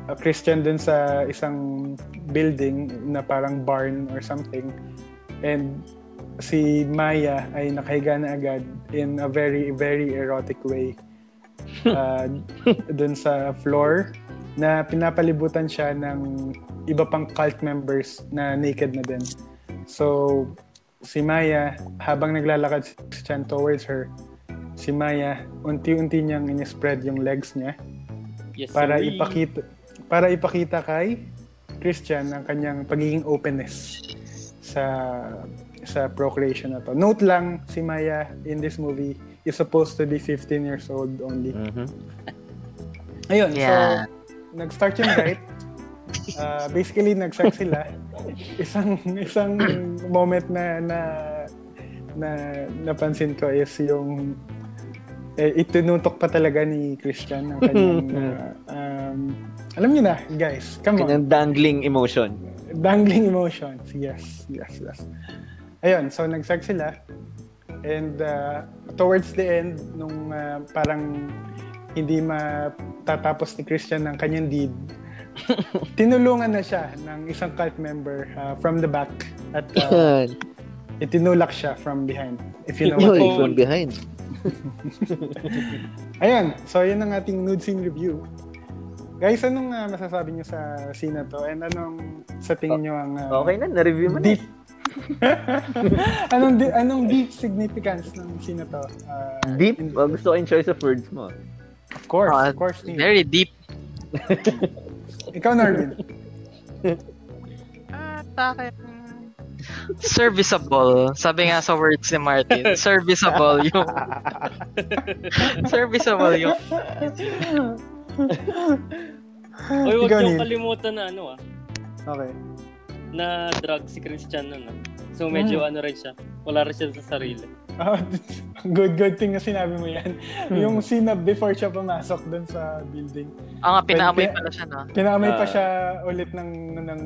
ah, Christian dun sa isang building na parang barn or something and si Maya ay nakahiga na agad in a very, very erotic way uh, dun sa floor na pinapalibutan siya ng iba pang cult members na naked na din. So, si Maya, habang naglalakad si Christian towards her, si Maya, unti-unti niyang in-spread yung legs niya Yes, para sir. ipakita para ipakita kay Christian ang kanyang pagiging openness sa sa procreation na to. Note lang, si Maya in this movie is supposed to be 15 years old only. Mhm. Ayun, Yeah. so nag-start yung right. Uh, basically, nag-sex sila. Isang isang moment na na na napansin ko is yung eh, itinutok pa talaga ni Christian ang kanyang uh, um, alam niyo na, guys. Come on. Kanyang dangling emotion. Dangling emotions. Yes, yes, yes. Ayun, so nag-sex sila. And uh, towards the end, nung uh, parang hindi matatapos ni Christian ng kanyang deed, tinulungan na siya ng isang cult member uh, from the back at uh, itinulak siya from behind. If you know what mean. from behind. Ayun, so yun ang ating nude scene review. Guys, anong uh, masasabi niyo sa scene na to? And anong sa tingin niyo ang uh, Okay na, na-review mo na. deep anong di- anong deep significance ng na to? Uh, Deep? in- Oh, gusto ko yung choice of words mo. of course, Ah, of course. Neil. Very deep. Ikaw, Narvin. Ah, akin, serviceable. Sabi nga sa words ni Martin, serviceable yung serviceable yung Uy, wag Neil. kalimutan na ano ah, Okay. Na drug si Christian nun ah. So medyo Hmm. ano rin siya. Wala rin siya sa sarili. Ah, good, good thing na sinabi mo yan. yung scene na before siya pumasok dun sa building. Ah, nga, pinaamoy pala siya na. Kinamay pa Ah. siya ulit ng, ng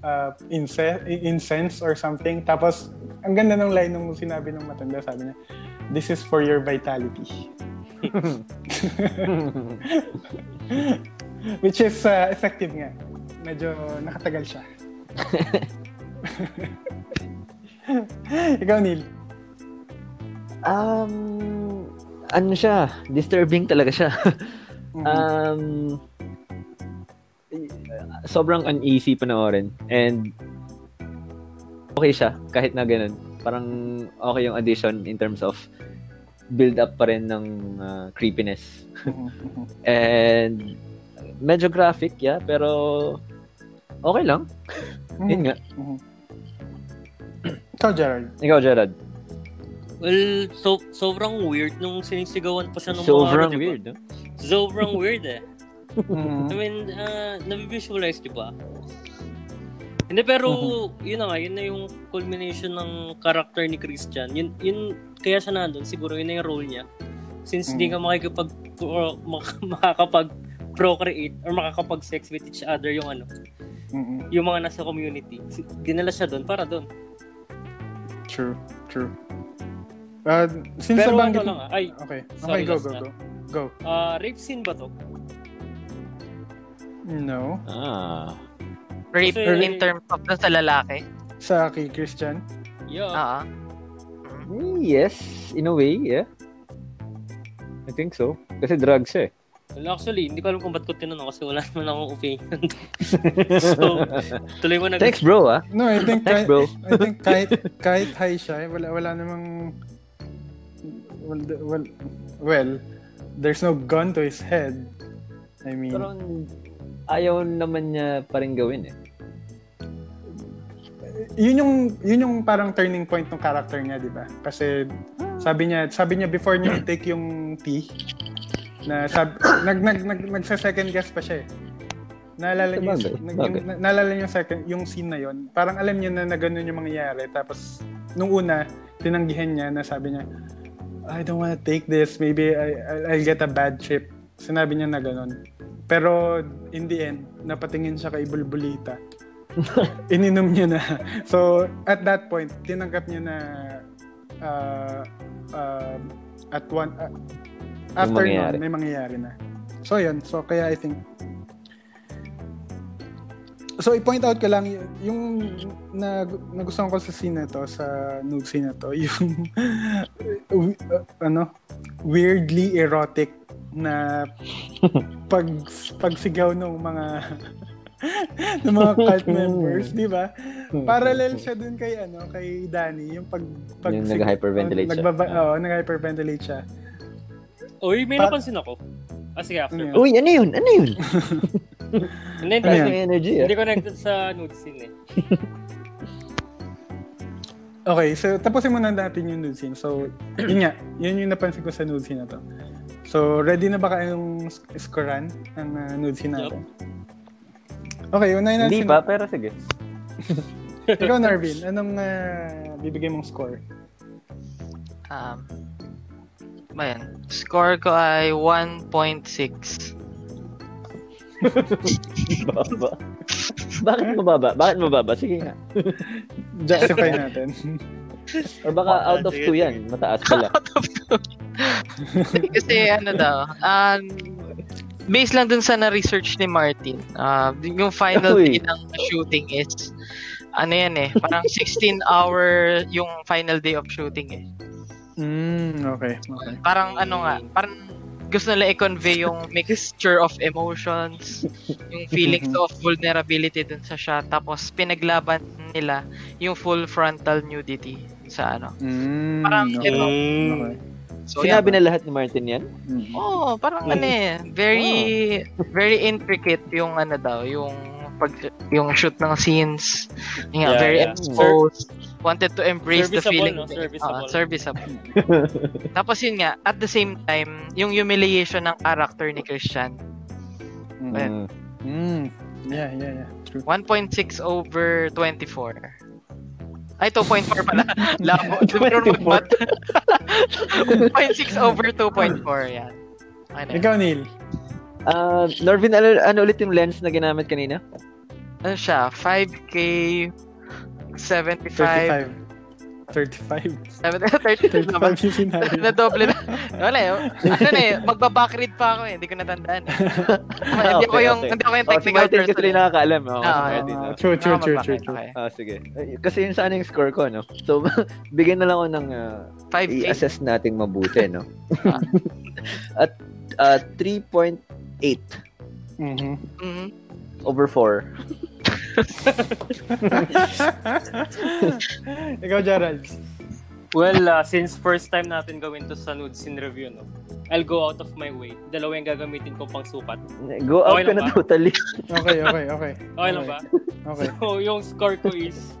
uh, ince- incense or something. Tapos, ang ganda ng line nung sinabi ng matanda. Sabi niya, this is for your vitality. Which is uh, effective nga. Medyo nakatagal siya. Ikaw, Neil. Um, ano siya? Disturbing talaga siya. Mhm. um, sobrang uneasy panoorin. And okay siya, kahit na ganun. Parang okay yung addition in terms of build up pa rin ng uh, creepiness. Mhm, mhm. And medyo graphic, yeah, pero okay lang. Yun nga. Mhm. Ikaw, Gerald. Ikaw, Gerard. Well, so, sobrang weird nung sinisigawan pa siya ng Sobrang mga, ano, di ba? weird, no? Sobrang weird eh. Mhm. I mean, uh, nabivisualize, di ba? Hindi, pero yun na nga, yun na yung culmination ng character ni Christian. Yun, yun kaya siya nandun, siguro yun na yung role niya. Since hindi ka makikipag, or mak- makakapag-procreate or makakapag-sex with each other yung ano, Mhm. yung mga nasa community. Dinala siya doon para doon. True, true. Uh, since Pero ano nabanggit lang ah, ay, Okay. Okay, Sorry, go, last go, na. go. Go. ah, rape scene ba to? No. Ah. Rape Kasi- in terms of dun sa lalaki. Sa kay Christian. Yeah. Ah, Yes, in a way, yeah. I think so. Kasi drugs siya eh. Well, actually, hindi ko alam kung ba't ko tinanong kasi wala naman akong opinion. so, tuloy mo na. Thanks, bro, ah. No, I think Thanks, kahit, bro. I think kahit kahit high siya, eh, wala wala namang well, well, well, there's no gun to his head. I mean, Pero ayaw naman niya pa rin gawin eh. yun yung yun yung parang turning point ng character niya, 'di ba? Kasi sabi niya, sabi niya before niya take yung tea na sab, nag nag nag nagsa second guess pa siya eh. Naalala niyo yung, yung, naalala niyo yung second yung scene na yon. Parang alam niya na, na ganun yung mangyayari tapos nung una tinanggihan niya na sabi niya I don't wanna take this. Maybe I, I'll- I'll get a bad trip. Sinabi niya na ganun. Pero in the end, napatingin siya kay Bulbulita. Ininom niya na. So, at that point, tinanggap niya na uh, uh, at one, uh, after mangyayari. nun, may mangyayari na. So, yun. So, kaya I think So, i-point out ko lang, yung na, nagustuhan ko sa scene na to, sa nude scene na to, yung uh, ano, weirdly erotic na pag pagsigaw ng mga ng mga cult members, di ba? Parallel siya dun kay ano, kay Danny, yung pag pag Yung nag-hyperventilate siya. Nagbaba, oo, nag-hyperventilate siya. Uy, may Pa- napansin ako. Ah, sige, after. Ano yun? Uy, ano yun? Ano yun? Hindi, Ano hindi, yan? May energy, ah. hindi connected sa nude scene eh. Okay, so tapusin muna natin yung nude scene. So, yun nga, yun yung napansin ko sa nude scene na to. So, ready na ba kayong sk- scorean ang uh, nude scene natin? Okay, unahin Hindi natin. pa, pero sige. Ikaw, Narvin, anong uh, bibigay mong score? um, ba yan? Score ko ay 1.6. Baba. Bakit mababa? Bakit mababa? Sige nga. Justify natin. Or baka Ah, out of sige, 2 sige. yan. Mataas pala. Kasi ano daw, um, based lang dun sa na-research ni Martin, uh, yung final Uy. day ng shooting is, ano yan eh, parang 16 hour yung final day of shooting eh. Mm, okay, okay. Parang ano nga, parang gusto nila i-convey yung mixture of emotions, yung feelings of vulnerability dun sa shot, tapos pinaglaban nila yung full frontal nudity sa ano. Mm, Parang okay. ito, okay. So, Sinabi yan. na lahat ni Martin yan? Oo, oh, parang ano eh, very, very intricate yung ano daw, yung pag yung shoot ng scenes, yung Yeah, very yeah. exposed, wanted to embrace the feeling. no? Serviceable. Oo, serviceable. Tapos yun nga, at the same time, yung humiliation ng character ni Christian, Mm. Mm. Yeah, yeah, yeah. True. 1.6 over 24. Ay, 2.4 pala. Labo. Meron mag 1.6 over 2.4. Yan. Ano, Ikaw, Neil. Ah, Norvin, ano, ano ulit yung lens na ginamit kanina? ano siya? 5K 75 35. 70, 30 naman. 35 yung sinabi. na doble na. Wala eh. Ano na eh, magbabackread pa ako eh. Hindi ko natandaan. Eh. hindi ako Okay, yung, okay. hindi ako yung Oh, si technical kasi person. eh. nakakaalam. Oh, Ah, Ah, oh. true, true, true, true, Okay, true. okay. Ah, sige. Kasi yun sana yung score ko, no? So, bigyan na lang ako ng ah, 5K. i-assess nating mabuti, no? Ah. At ah, 3.8 Mhm. Mhm. over 4. Ikaw, Gerald. Well, uh, since first time natin gawin to sa nude scene review, no? I'll go out of my way. Dalawa yung gagamitin ko pang sukat. Go out Okay ka lang na ba? totally. Okay, okay, okay. Okay lang ba? Okay. So, yung score ko is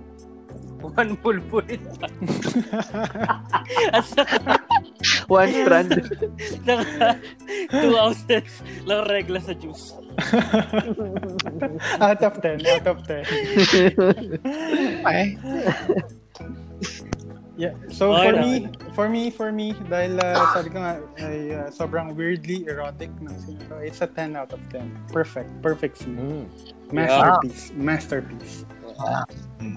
one full saka, One strand. saka two ounces lang regla sa juice. out of 10, out of 10. Okay. Yeah. So Okay for me, for me, for me, dahil uh, sabi ko nga, ay uh, sobrang weirdly erotic ng scene ko, it's a 10 out of 10. Perfect. Perfect scene. Mm. Masterpiece. Masterpiece.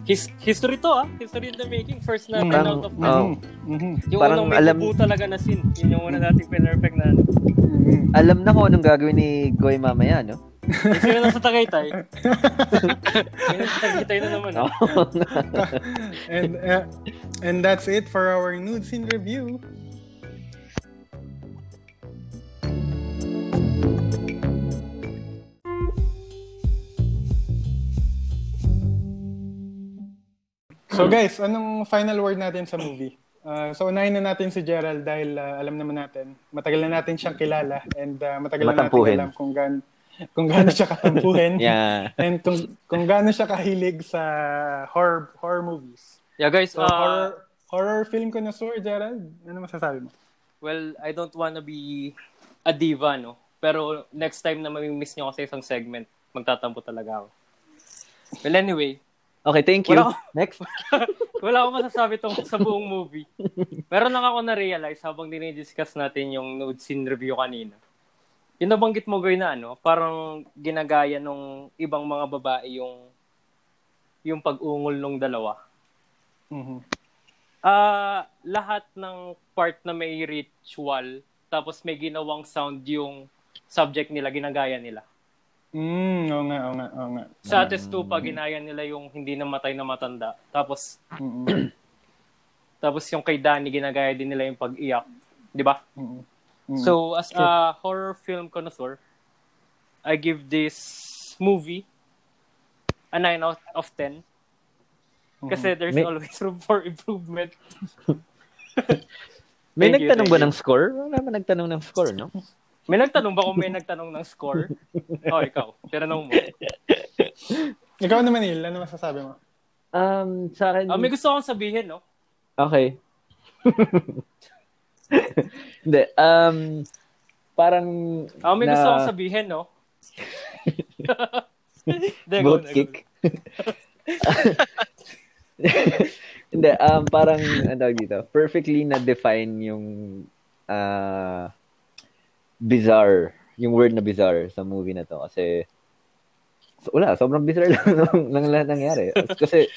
His, history to ah. History in the making. First na 10 Parang- out of 10. Oh. Mhm. Yung Parang unang may alam- talaga na scene. Yun yung una nating perfect na ano. Mhm. Alam na ko anong gagawin ni Goy mamaya, no? Yung sila nasa Tagaytay. Yung nasa Tagaytay na naman. ah. and uh, and that's it for our nude scene review. So guys, anong final word natin sa movie? Uh, so unahin na natin si Gerald dahil uh, alam naman natin, matagal na natin siyang kilala and uh, matagal na natin Matampuhin. alam kung gaano kung gaano siya katampuhin yeah. and kung kung gaano siya kahilig sa horror horror movies. Yeah guys, So uh, horror horror film connoisseur Gerald, ano masasabi mo? well, I don't wanna be a diva, no? Pero next time na mamimiss nyo ako sa isang segment, magtatampo talaga ako. Well, anyway, Okay, thank you. Wala Next. wala akong masasabi tungkol sa buong movie. Meron lang ako na-realize habang dinidiscuss natin yung nude scene review kanina. Yung nabanggit mo, Goy, na ano, parang ginagaya nung ibang mga babae yung yung pag-ungol nung dalawa. Mhm. Ah, lahat ng part na may ritual, tapos may ginawang sound yung subject nila, ginagaya nila. Mm, oo nga, oo nga, oo nga. Sa Ates 2 pa, ginaya nila yung hindi namatay na matanda. Tapos, Mm-mm. tapos yung kay Danny, ginagaya din nila yung pag-iyak. Di ba? Mm. So, as a horror film connoisseur, I give this movie a 9 out of 10. Kasi there's May- always room for improvement. May you, nagtanong thank ba you. ng score? Wala naman nagtanong ng score, no? May nagtanong ba kung may nagtanong ng score? oh, ikaw. Tinanong mo. Ikaw naman, Neil, ano masasabi mo? Um, sa akin... Ah, may gusto akong sabihin, no? Okay. Hindi, um, parang... Ah, may na- gusto akong sabihin, no? Boat kick. Hindi, um, parang, ano dito, perfectly na-define yung ah bizarre, yung word na bizarre sa movie na to. Kasi, so, wala, sobrang bizarre lang ng, ng lahat nangyari. Kasi,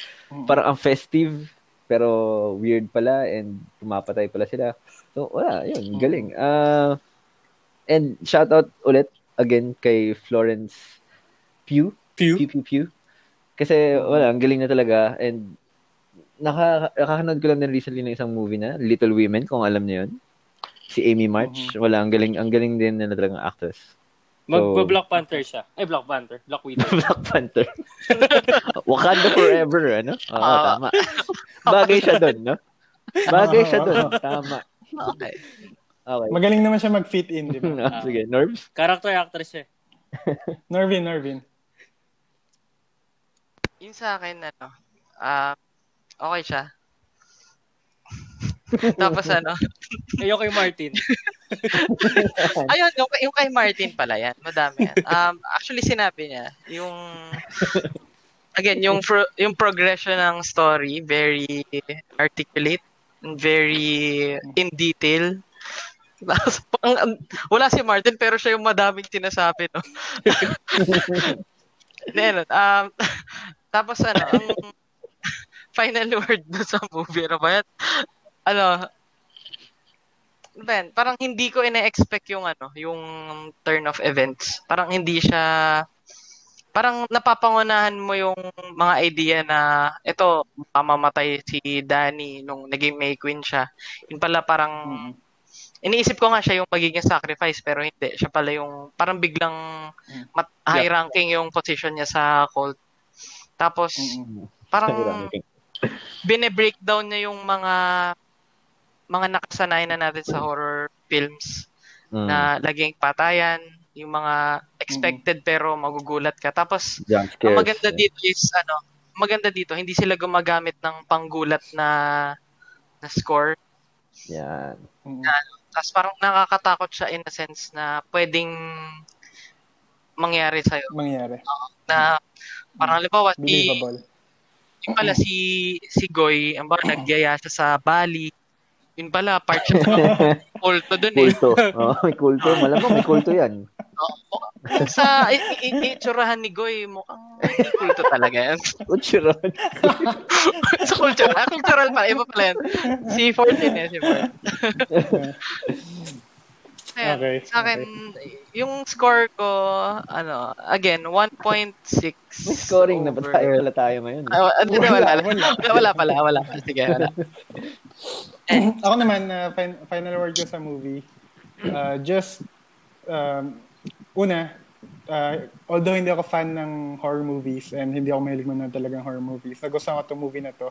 parang ang festive, pero weird pala, and pumapatay pala sila. So, wala, yun, galing. Ah, and shout out ulit, again, kay Florence Pugh. Pew? Pew, pew, pew. Kasi, wala, ang galing na talaga. And, naka, nakakanood ko lang din recently ng isang movie na, Little Women, kung alam niyo yun. Si Amy March. Wala, ang galing, ang galing din nila talagang actress. Magba-Black Panther siya. Eh, Black Panther. Black Widow. Black Panther. Wakanda forever, ano? Oo, Ah. tama. Bagay siya doon, no? Bagay siya doon, tama. Okay. Okay. Magaling naman siya mag-fit in, di ba? Ah, Sige, Nerves? Character actress siya. eh. Norvin, Norvin. Yun sa akin, ano, ah, okay siya. Tapos ano, Ayoko kay Martin. ayun, yung, yung kay Martin pala yan, madami yan. Um, actually, sinabi niya, yung, again, yung, pro, yung progression ng story, very articulate, and very in detail. Tapos, ang- ang- wala si Martin, pero siya yung madaming tinasabi, no? Then, um, tapos ano, ang final word dun sa movie, ano ba yan? Ano, Ben, parang hindi ko ina-expect yung ano, yung turn of events. Parang hindi siya parang napapangunahan mo yung mga idea na ito mamamatay si Danny nung naging May Queen siya. Yun pala parang iniisip ko nga siya yung magiging sacrifice pero hindi. Siya pala yung parang biglang mat- high ranking yung position niya sa cult. Tapos parang bine-breakdown niya yung mga mga nakasanayan na natin sa horror films Mm. na laging patayan, yung mga expected pero magugulat ka. Tapos Jump ang maganda dito is ano, maganda dito hindi sila gumagamit ng panggulat na na score. Yan. Tapos parang nakakatakot siya in a sense na pwedeng mangyari sa'yo. Mangyari. Na parang halimbawa si, Believable. yung pala si si Goy, ang baka nagyaya siya sa Bali. Yun pala, part siya ng kulto dun eh. Kulto. Oh, may kulto. Malamang may kulto yan. Sa itsurahan ni Goy, mukhang kulto talaga yan. Uchiron. sa cultural, ah, cultural pa, iba pala yan. Si 14 eh, si 14. Ayan, Okay, sa akin, yung score ko, ano, again, 1.6. May scoring na ba over- tayo? Wala tayo ngayon. Ah, hindi, Wala, wala, wala, wala. pala, wala pala. Sige, wala. Ako naman, uh, fin- final word ko sa movie. Uh, just, um, una, uh, although hindi ako fan ng horror movies and hindi ako mahilig manood talagang horror movies, nagustuhan ko itong movie na to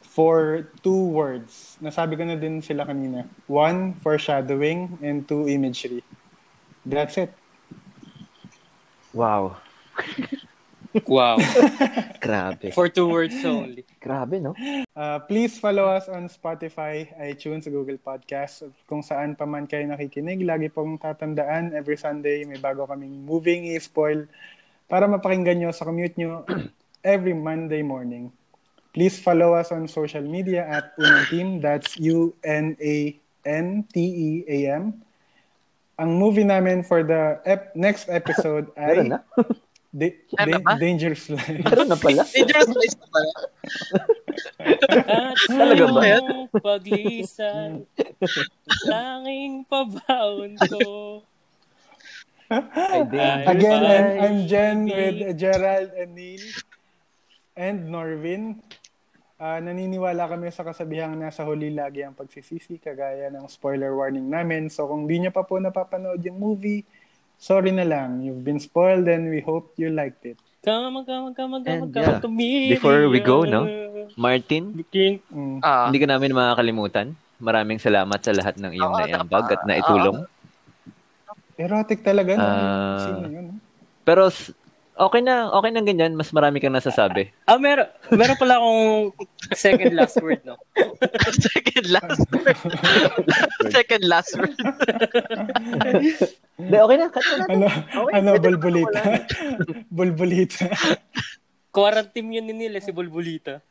for two words. Nasabi ko na din sila kanina. One, foreshadowing, and two, imagery. That's it. Wow. Wow. Grabe. For two words only. Grabe, no? Uh, please follow us on Spotify, iTunes, Google Podcasts. Kung saan pa man kayo nakikinig, lagi pong tatandaan, every Sunday may bago kaming moving i-spoil para mapakinggan nyo sa commute nyo every Monday morning. Please follow us on social media at Unang Team. That's U-N-A-N-T-E-A-M. Ang movie namin for the ep- next episode Meron ay na? Da- Da- ba? Dangerous Life. Meron na pala. Dangerous place na pala. At sa Talaga ba? paglisan, tanging pabaon ko. Ay, Again. I'm, I'm Jen with Gerald and Neil and Norvin. Ah, naniniwala kami sa kasabihang nasa huli lagi ang pagsisisi, kagaya ng spoiler warning namin. So kung di nyo pa po napapanood yung movie, sorry na lang. You've been spoiled and we hope you liked it. Kama, kama, kama, kama, And, yeah, kama, before we go, no? Martin, King, Mm. Ah, hindi ka namin makakalimutan. Maraming salamat sa lahat ng iyong Oo, naiambag at naitulong. Erotic talaga, no? Sino yun? no? Pero okay na, okay na ganyan. Mas marami kang nasasabi. Ah, meron, meron pala akong second last word, no? second last word. second last word. Hindi, okay na. Cut na. Ano, Okay, ano, bulbulita. bulbulita. Quarantine yun ni Neil, eh, si Bulbulita.